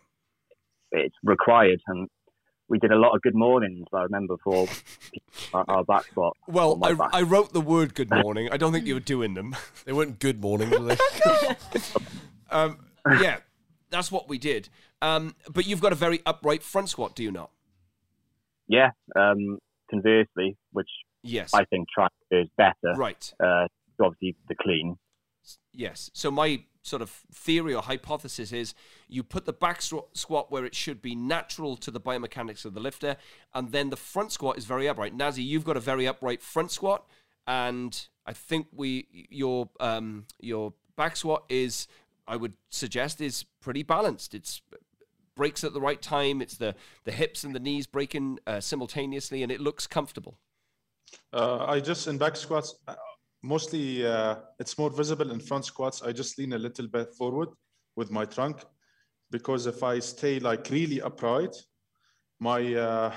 it's required. And we did a lot of good mornings. I remember for our, our back squat. Well, I, back. I wrote the word good morning. I don't think you were doing them. They weren't good mornings, were they? Um, yeah, that's what we did. Um, but you've got a very upright front squat, do you not? yeah. Um, conversely, which Yes. I think transfers better. Right. Uh, obviously the clean. Yes. So my sort of theory or hypothesis is you put the back squat where it should be natural to the biomechanics of the lifter, and then the front squat is very upright. Nazih, you've got a very upright front squat, and I think we your um your back squat is I would suggest is pretty balanced. It's breaks at the right time. It's the the hips and the knees breaking uh, simultaneously, and it looks comfortable. Uh, I just in back squats, mostly uh, it's more visible in front squats. I just lean a little bit forward with my trunk because if I stay like really upright, my uh,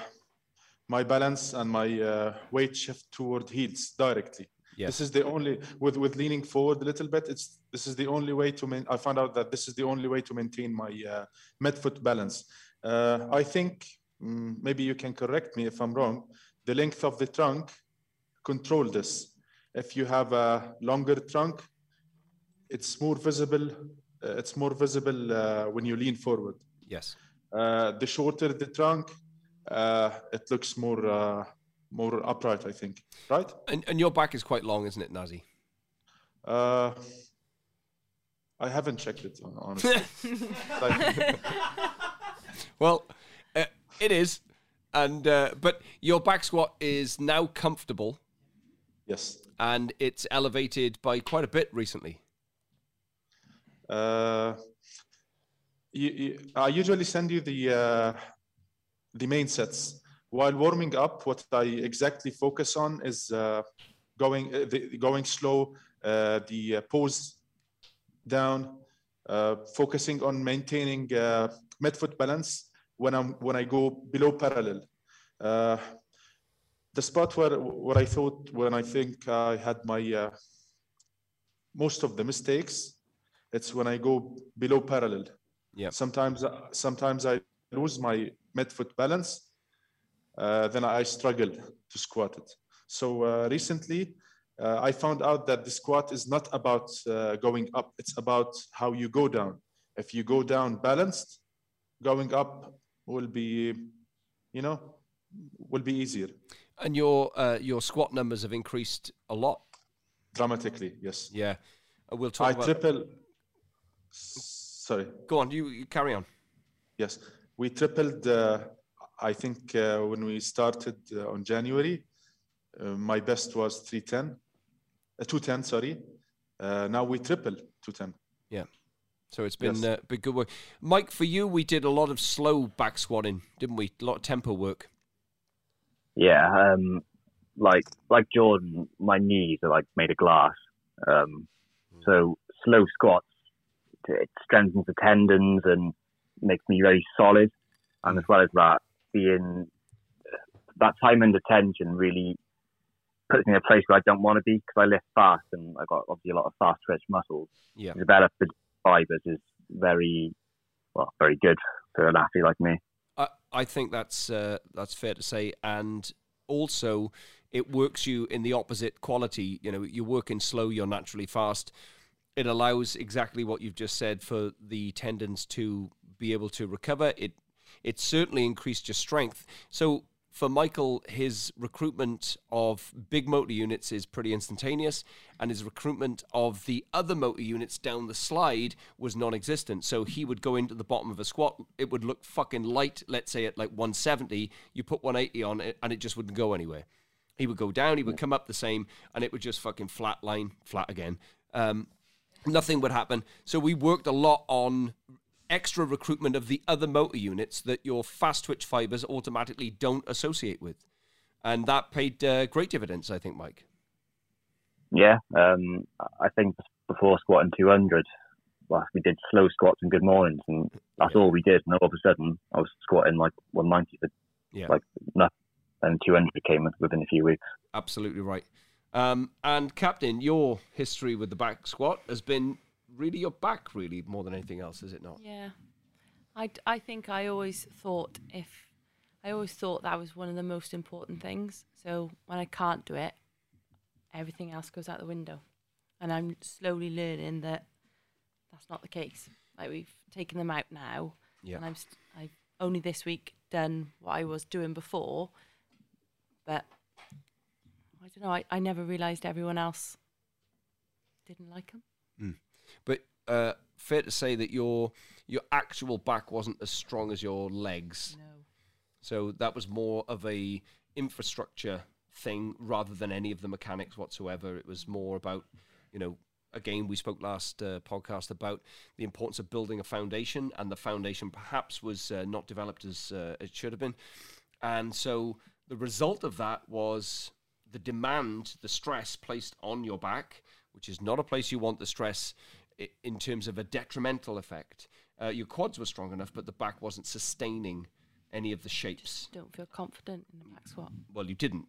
my balance and my uh, weight shift toward heels directly. Yes. This is the only with with leaning forward a little bit. It's this is the only way to main, I found out that this is the only way to maintain my uh, midfoot balance. Uh, I think mm, maybe you can correct me if I'm wrong. The length of the trunk control this. If you have a longer trunk, it's more visible. Uh, it's more visible uh, when you lean forward. Yes. Uh, the shorter the trunk, uh, it looks more uh, more upright. I think, right? And and your back is quite long, isn't it, Nazih? Uh, I haven't checked it hon- honestly. Well, uh, it is, and uh, but your back squat is now comfortable, yes. And it's elevated by quite a bit recently. Uh, you, you, I usually send you the uh, the main sets. While warming up, what I exactly focus on is uh, going uh, the, going slow, uh, the uh, pose down, focusing on maintaining uh, midfoot balance when I'm when I go below parallel. Uh, the spot where where I thought when I think I had my uh, most of the mistakes it's when I go below parallel. Yeah. Sometimes, sometimes I lose my midfoot balance. Uh, then I struggle to squat it. So uh, recently, uh, I found out that the squat is not about uh, going up. It's about how you go down. If you go down balanced, going up will be, you know, will be easier And your uh, your squat numbers have increased a lot. dramatically. Yes. Yeah, Uh, we'll talk I about. triple. Sorry. Go on, you, you carry on. Yes, we tripled. Uh, I think uh, when we started uh, on January, uh, my best was 310, uh, 210. Sorry. Uh, now we triple 210. Yeah. So it's been Yes. uh, been good work. Mike, for you, we did a lot of slow back squatting, didn't we? A lot of tempo work. Yeah, um, like like Jordan, my knees are like made of glass. Um, so slow squats, it strengthens the tendons and makes me very solid. And as well as that, being that time under tension really puts me in a place where I don't want to be because I lift fast and I've got obviously a lot of fast twitch muscles. Yeah. To develop the fibers is very, well, very good for an athlete like me. I, think that's uh, that's fair to say, and also it works you in the opposite quality. You know, you're working slow, you're naturally fast. It allows exactly what you've just said for the tendons to be able to recover. It it certainly increased your strength. So for Michael, his recruitment of big motor units is pretty instantaneous, and his recruitment of the other motor units down the slide was non existent. So he would go into the bottom of a squat, it would look fucking light, let's say at like 170, you put 180 on it, and it just wouldn't go anywhere. He would go down, he would come up the same, and it would just fucking flat line, flat again. Um, nothing would happen. So we worked a lot on extra recruitment of the other motor units that your fast twitch fibers automatically don't associate with. and that paid uh, great dividends, I think, Mike. Yeah, um, I think before squatting 200, well, we did slow squats and good mornings, and that's Yeah. all we did. And all of a sudden, I was squatting like 190 for Yeah. like nothing, and 200 came within a few weeks. Absolutely right. Um, and Captain, your history with the back squat has been really your back, really, more than anything else, is it not? Yeah. I, d- I think I always thought if I always thought that was one of the most important things. So when I can't do it, everything else goes out the window. And I'm slowly learning that that's not the case. Like we've taken them out now, Yeah. and I'm st- I've only this week done what I was doing before, but I don't know. I, I never realised everyone else didn't like them. But hmm. Uh, fair to say that your your actual back wasn't as strong as your legs. No. So that was more of a infrastructure thing rather than any of the mechanics whatsoever. It was more about, you know, again we spoke last uh, podcast about the importance of building a foundation, and the foundation perhaps was uh, not developed as uh, it should have been, and so the result of that was the demand, the stress placed on your back, which is not a place you want the stress in terms of a detrimental effect. Uh, your quads were strong enough, but the back wasn't sustaining any of the shapes. Don't feel confident in the back squat. Well, you didn't.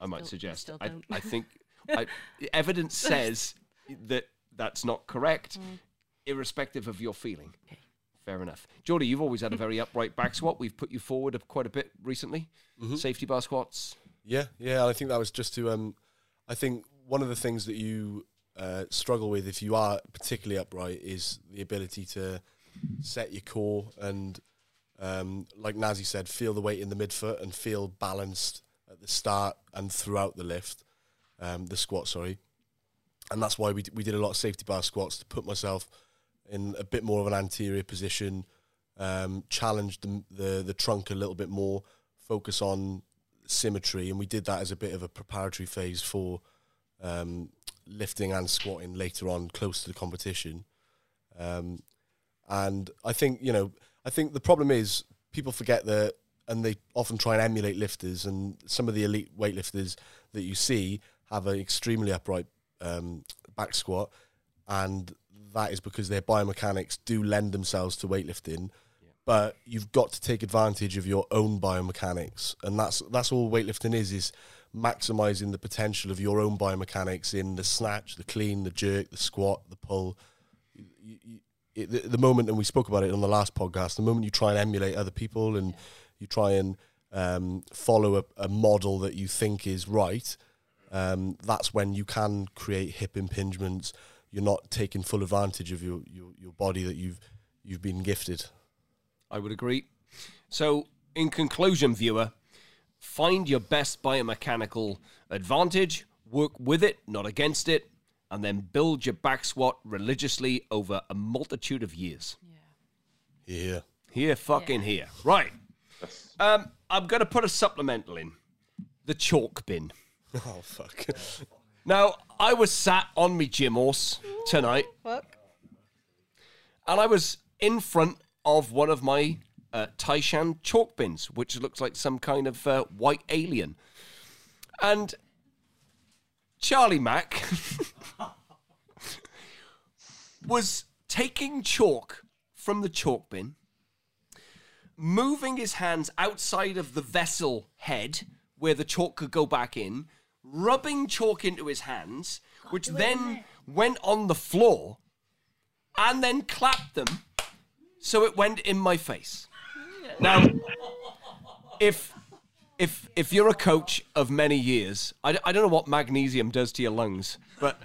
I might Still- suggest. still I, don't. I think I, evidence says that that's not correct, irrespective of your feeling. Okay. Fair enough. Geordie, you've always had a very upright back squat. We've put you forward a- quite a bit recently. Safety bar squats. Yeah, yeah. I think that was just to. Um, I think one of the things that you uh, struggle with if you are particularly upright is the ability to set your core and, um, like Nazih said, feel the weight in the midfoot and feel balanced at the start and throughout the lift, um, the squat. Sorry, and that's why we d- we did a lot of safety bar squats to put myself in a bit more of an anterior position, um, challenge the, the the trunk a little bit more, focus on symmetry, and we did that as a bit of a preparatory phase for um, lifting and squatting later on, close to the competition. Um, and I think you know, I think the problem is people forget that, and they often try and emulate lifters, and some of the elite weightlifters that you see have an extremely upright um, back squat, and that is because their biomechanics do lend themselves to weightlifting. But you've got to take advantage of your own biomechanics, and that's that's all weightlifting is is maximizing the potential of your own biomechanics in the snatch, the clean, the jerk, the squat, the pull. You, you, it, the, the moment, and we spoke about it on the last podcast, the moment you try and emulate other people and you try and um, follow a, a model that you think is right, um, that's when you can create hip impingements. You're not taking full advantage of your, your, your body that you've you've been gifted. I would agree. So, in conclusion, viewer, find your best biomechanical advantage, work with it, not against it, and then build your back squat religiously over a multitude of years. Yeah. Here, fucking here. Right. Um, I'm going to put a supplemental in the chalk bin. Oh fuck. Now, I was sat on me gym horse tonight. And I was in front of one of my uh, Taishan chalk bins, which looks like some kind of uh, white alien. And Charlie Mack was taking chalk from the chalk bin, moving his hands outside of the vessel head where the chalk could go back in, rubbing chalk into his hands, which then went on the floor and then clapped them so it went in my face. Now, if if if you're a coach of many years, I, I don't know what magnesium does to your lungs, but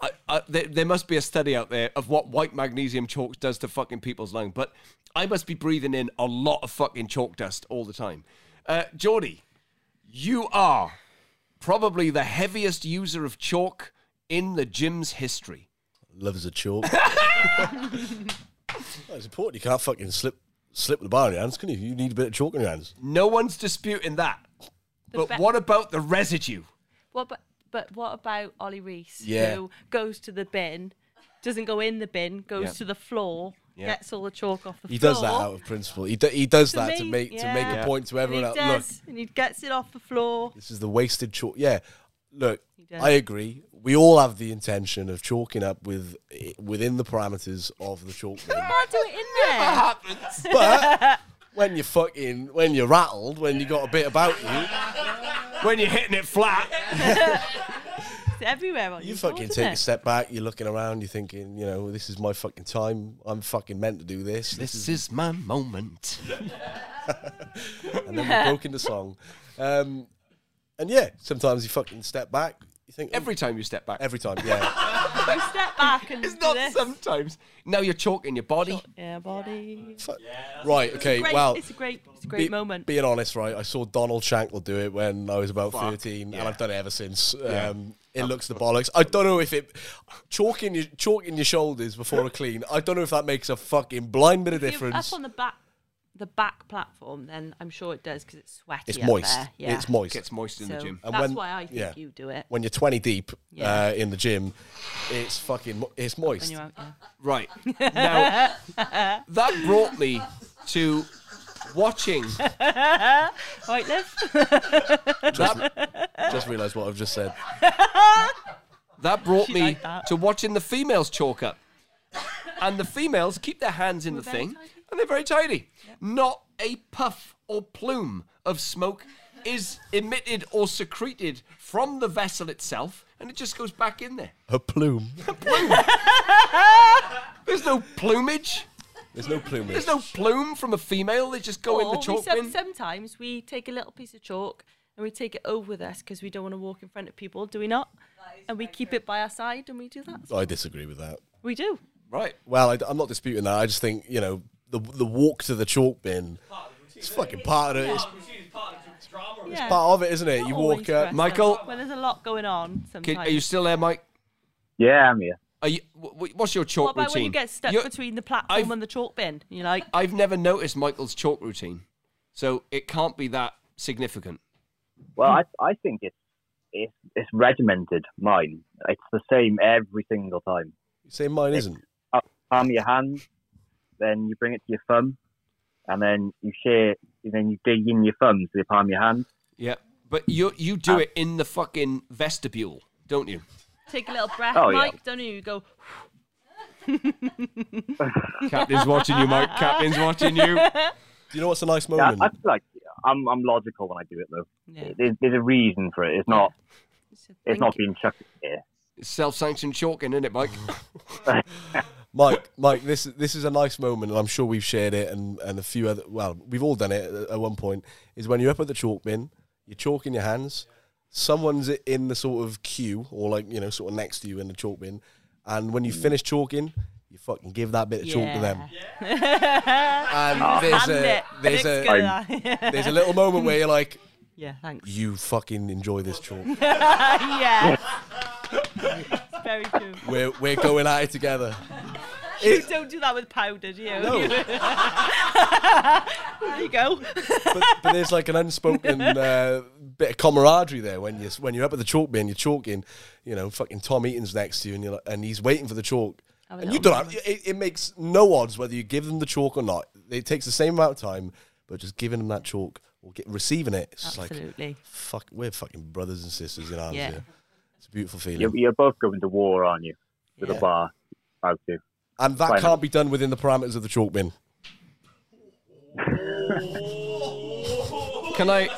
I, I, there, there must be a study out there of what white magnesium chalk does to fucking people's lungs. But I must be breathing in a lot of fucking chalk dust all the time. Uh, Geordie, you are probably the heaviest user of chalk in the gym's history. Loves a chalk. Well, it's important. You can't fucking slip slip with the bar in your hands, can you? You need a bit of chalk in your hands. No one's disputing that. But be- what about the residue? What but but what about Ollie Reese Yeah. who goes to the bin, doesn't go in the bin, goes Yeah. to the floor, Yeah. gets all the chalk off the floor. He floor. does that out of principle. He, do, he does to that to me, make to make yeah. a point to And everyone he else. Look, does, and he gets it off the floor. this is the wasted chalk. Yeah, look, I agree. We all have the intention of chalking up with within the parameters of the chalk bin. Can't do it in there. but when you're fucking when you're rattled, when you got a bit about you, When you're hitting it flat. It's everywhere on you your fucking board, take isn't a step back. You're looking around. You're thinking, you know, this is my fucking time. I'm fucking meant to do this. This is my moment. and then we broke into song. Um, and yeah, sometimes you fucking step back. You think Every time you step back. every time, yeah. You step back and It's do not this. sometimes. Now you're chalking your body. Yeah, body. Fuck. right, okay. Great. Well, it's a great, it's a great be- moment. Being honest, right, I saw Donald Shankle do it when I was about Fuck, 13, yeah. and I've done it ever since. Yeah. Um, it looks the bollocks. I don't know if it chalking your chalking your shoulders before a clean. I don't know if that makes a fucking blind bit of you're difference. Up on the back, the back platform, then I'm sure it does because it's sweaty. It's moist. There. Yeah. It's moist. It Gets moist in the gym. And that's when- why I think yeah. you do it when you're 20 deep Yeah. uh, in the gym, it's fucking mo- it's moist. out. Yeah. Right. Now, that brought me to watching. Right, Liv. Just realised what I've just said. That brought She me that. to watching the females chalk up. And the females keep their hands in the thing, tidy. And they're very tidy. Not a puff or plume of smoke is emitted or secreted from the vessel itself, and it just goes back in there. A plume. a plume. There's no plumage. There's no plumage. There's no plume from a female. They just go in the Or we chalk bin. Sometimes we take a little piece of chalk and we take it over with us because we don't want to walk in front of people, do we not? And we keep it by our side and we do that. I disagree with that. We do. Right. Well, I, am not disputing that. I just think you know the the walk to the chalk bin. It's fucking part of it. It's Yeah. part of it, isn't it? You walk up. Michael? Well, there's a lot going on, Can, sometimes. are you still there, Mike? Yeah, I'm here. Are you, wh- wh- what's your chalk what about routine? when you get stuck You're- between the platform I've- and the chalk bin? You're like, I've never noticed Michael's chalk routine, so it can't be that significant. Well, I I think it's it's it's regimented. Mine, it's the same every single time. Say mine isn't. Palm your hand, then you bring it to your thumb, and then you share. And then you dig in your thumbs to the palm of your hand. Yeah, but you you do it in the fucking vestibule, don't you? take a little breath, Oh, yeah. Mike, don't you? You go, Captain's watching you, Mike. Captain's watching you. Do you know what's a nice Yeah, moment? I, I feel like I'm I'm logical when I do it though. yeah. There's, there's a reason for it. It's not It's it's not think- being chucked here. It's self-sanctioned chalking, isn't it, Mike? Mike, Mike, this this is a nice moment, and I'm sure we've shared it, and, and a few other. Well, we've all done it at, at one point. Is when you're up at the chalk bin, you're chalking your hands. Someone's in the sort of queue, or like you know, sort of next to you in the chalk bin, and when you mm. finish chalking, you fucking give that bit of chalk to them. And there's a there's a there's a little moment where you're like, yeah, thanks. you fucking enjoy this chalk. yeah. Very true. We're we're going at it together. You don't do that with powder, do you? No. there you go. but, but there's like an unspoken uh, bit of camaraderie there when you when you're up at the chalk bin, you're chalking, you know, fucking Tom Eaton's next to you, and you're like, and he's waiting for the chalk, and you don't. Have, it, it makes no odds whether you give them the chalk or not. It takes the same amount of time, but just giving them that chalk or get, receiving it, it's just like fuck. We're fucking brothers and sisters in arms Yeah. here. It's a beautiful feeling, You're, you're both going to war, aren't you? With Yeah. a bar, about to. And that can't be done within the parameters of the chalk bin. Can I?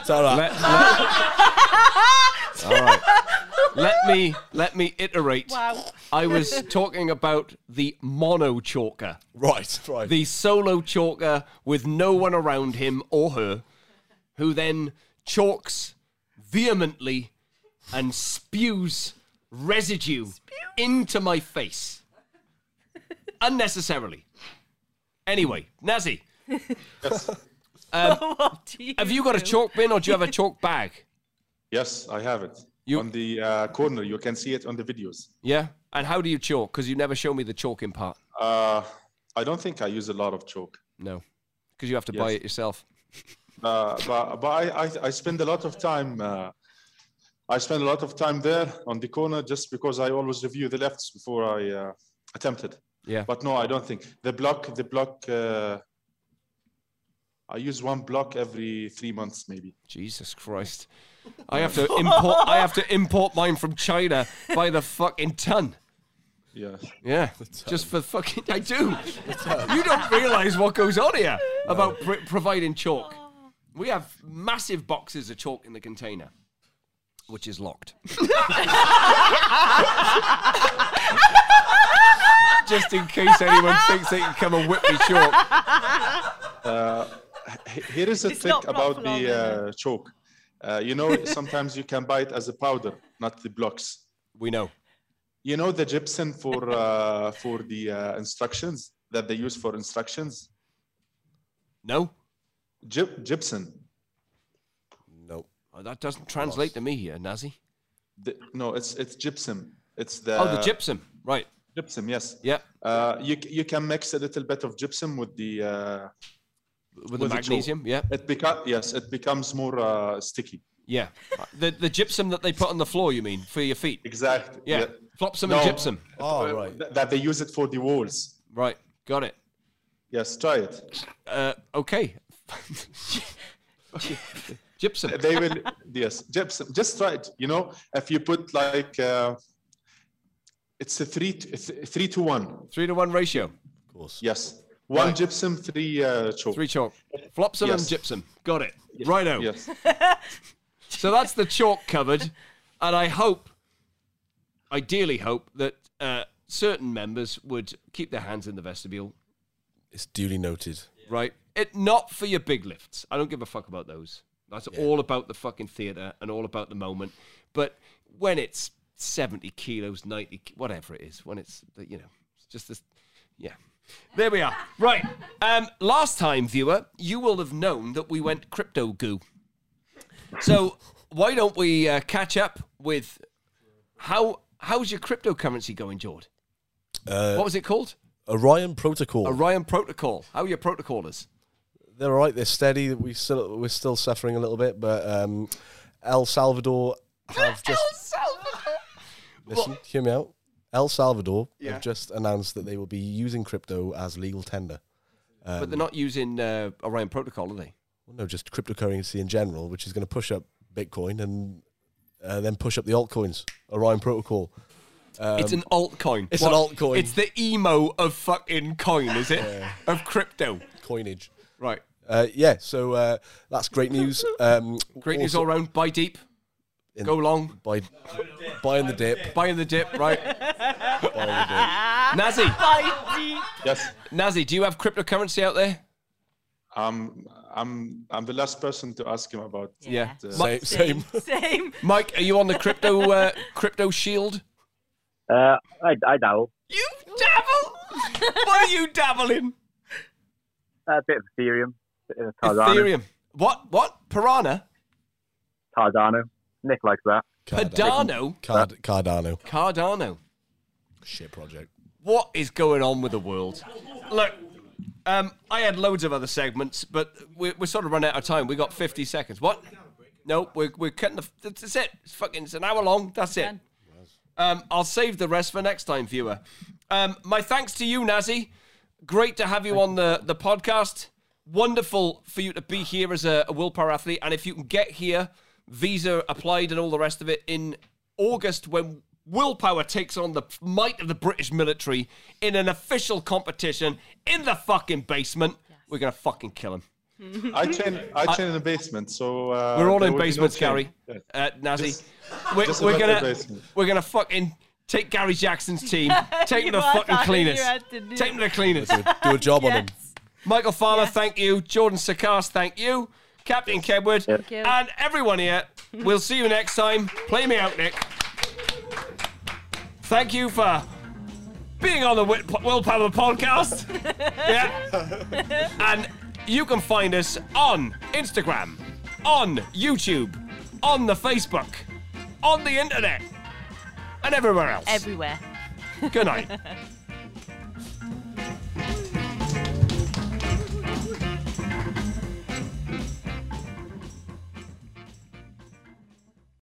It's all right. Let, let- all right. Let me let me iterate. Wow. I was talking about the mono chalker, right, right. the solo chalker with no one around him or her, who then chalks vehemently and spews residue into my face unnecessarily. Anyway, Nazih, what do you have you got a chalk bin or do you have a chalk bag? Yes, I have it. You- On the uh, corner, you can see it on the videos. Yeah. And how do you chalk? Because you never show me the chalking part. Uh, I don't think I use a lot of chalk. No, because you have to buy it yourself. Uh, but but I, I, I spend a lot of time. I spend a lot of time there on the corner just because I always review the lefts before I uh, attempted. Yeah. But no, I don't think the block. The block. Uh, I use one block every three months, maybe. Jesus Christ. I have to import I have to import mine from China by the fucking ton. Yeah. Yeah, just for fucking. I do. You don't realise what goes on here about pr- providing chalk. We have massive boxes of chalk in the container, which is locked. just in case anyone thinks they can come and whip me chalk. H- Here is a It's trick about the uh, choke. Uh, you know, sometimes you can buy it as a powder, not the blocks. We know. You know the gypsum for uh, for the uh, instructions that they use for instructions. No, Gyp- gypsum. No. Oh, that doesn't translate to me here, Nazih. The, no, it's it's gypsum. It's the Oh, the gypsum. Right. gypsum. Yes. Yeah. Uh, you you can mix a little bit of gypsum with the. Uh, With the With the chalk. magnesium. Yeah. it becomes yes, it becomes more uh, sticky. Yeah. The the gypsum that they put on the floor, you mean, for your feet? Exactly. Yeah. Flopsum No. and gypsum. Oh, right. Th- that they use it for the walls. Right. Got it. Yes, try it. Uh, okay. gypsum. they will yes gypsum just try it you know if you put like uh, it's a three to, three to one Three to one ratio. Of course. yes one Right. gypsum three uh, choke Three chalk. Flopsum and Yes. gypsum. Got it. Righto. yes So that's the chalk covered. And I hope, ideally hope, that uh, certain members would keep their hands in the vestibule, It's duly noted. right? It not for your big lifts. I don't give a fuck about those. That's all about the fucking theatre and all about the moment. But when it's 70 kilos, 90, whatever it is, when it's, you know, it's just this, yeah. There we are. Right. Um, last time, viewer, you will have known that we went crypto goo. So why don't we uh, catch up with how how's your cryptocurrency going, Jord? Uh, What was it called? Orion Protocol. Orion Protocol. How are your protocolers? They're all right. They're steady. We still we're still suffering a little bit, but um, El Salvador have just listen. Hear me out. El Salvador Yeah. have just announced that they will be using crypto as legal tender. but they're not using uh, Orion Protocol, are they? Well, no, just cryptocurrency in general, which is going to push up Bitcoin and uh, then push up the altcoins. Orion Protocol. it's an altcoin. it's an altcoin. It's the emo of fucking coin, is it? Of crypto. coinage. Right. Uh, yeah, so uh, that's great news. Um, Great news also- all round. Buy deep. in- Go long. Buy, buying the dip. Buying the dip, right? Buying the dip. Nazih, yes Nazih, do you have cryptocurrency out there? um, i'm i'm the last person to ask him about Yeah. the- Same, same. Same. Mike, are you on the crypto uh, crypto shield? Uh, I, I dabble. You dabble. what are you dabbling? A bit of Ethereum, bit of Cardano. Ethereum. What? What? Piranha? Cardano. Nick likes that. Cardano. Card, Cardano. Cardano. Shit project. What is going on with the world? Look, um, I had loads of other segments, but we're, we're sort of running out of time. We got 50 seconds. What? No, we're, we're cutting the. That's it. It's fucking. It's an hour long. That's it. Um, I'll save the rest for next time, viewer. Um, my thanks to you, Nazih. Great to have you on the, the podcast. Wonderful for you to be here as a, a willpower athlete. And if you can get here, visa applied and all the rest of it in August when willpower takes on the might of the British military in an official competition in the fucking basement, we're going to fucking kill him. i train i train in the basement so uh, We're all in will be no basements. Gary. Yeah. Uh, Nazih. Just- we're just we're gonna basement. we're gonna fucking take Gary Jackson's team, take You them to are fucking cleaners, had take them to the cleaners. Do a job on him. Yes. Michael Farmer, Yes. thank you. Jordan Sakkas, thank you. Captain Kedward, Thank you. and everyone here. We'll see you next time. Play me out, Nick. Thank you for being on the Wi- Willpower podcast. yeah. And you can find us on Instagram, on YouTube, on the Facebook, on the internet, and everywhere else. Everywhere. Good night.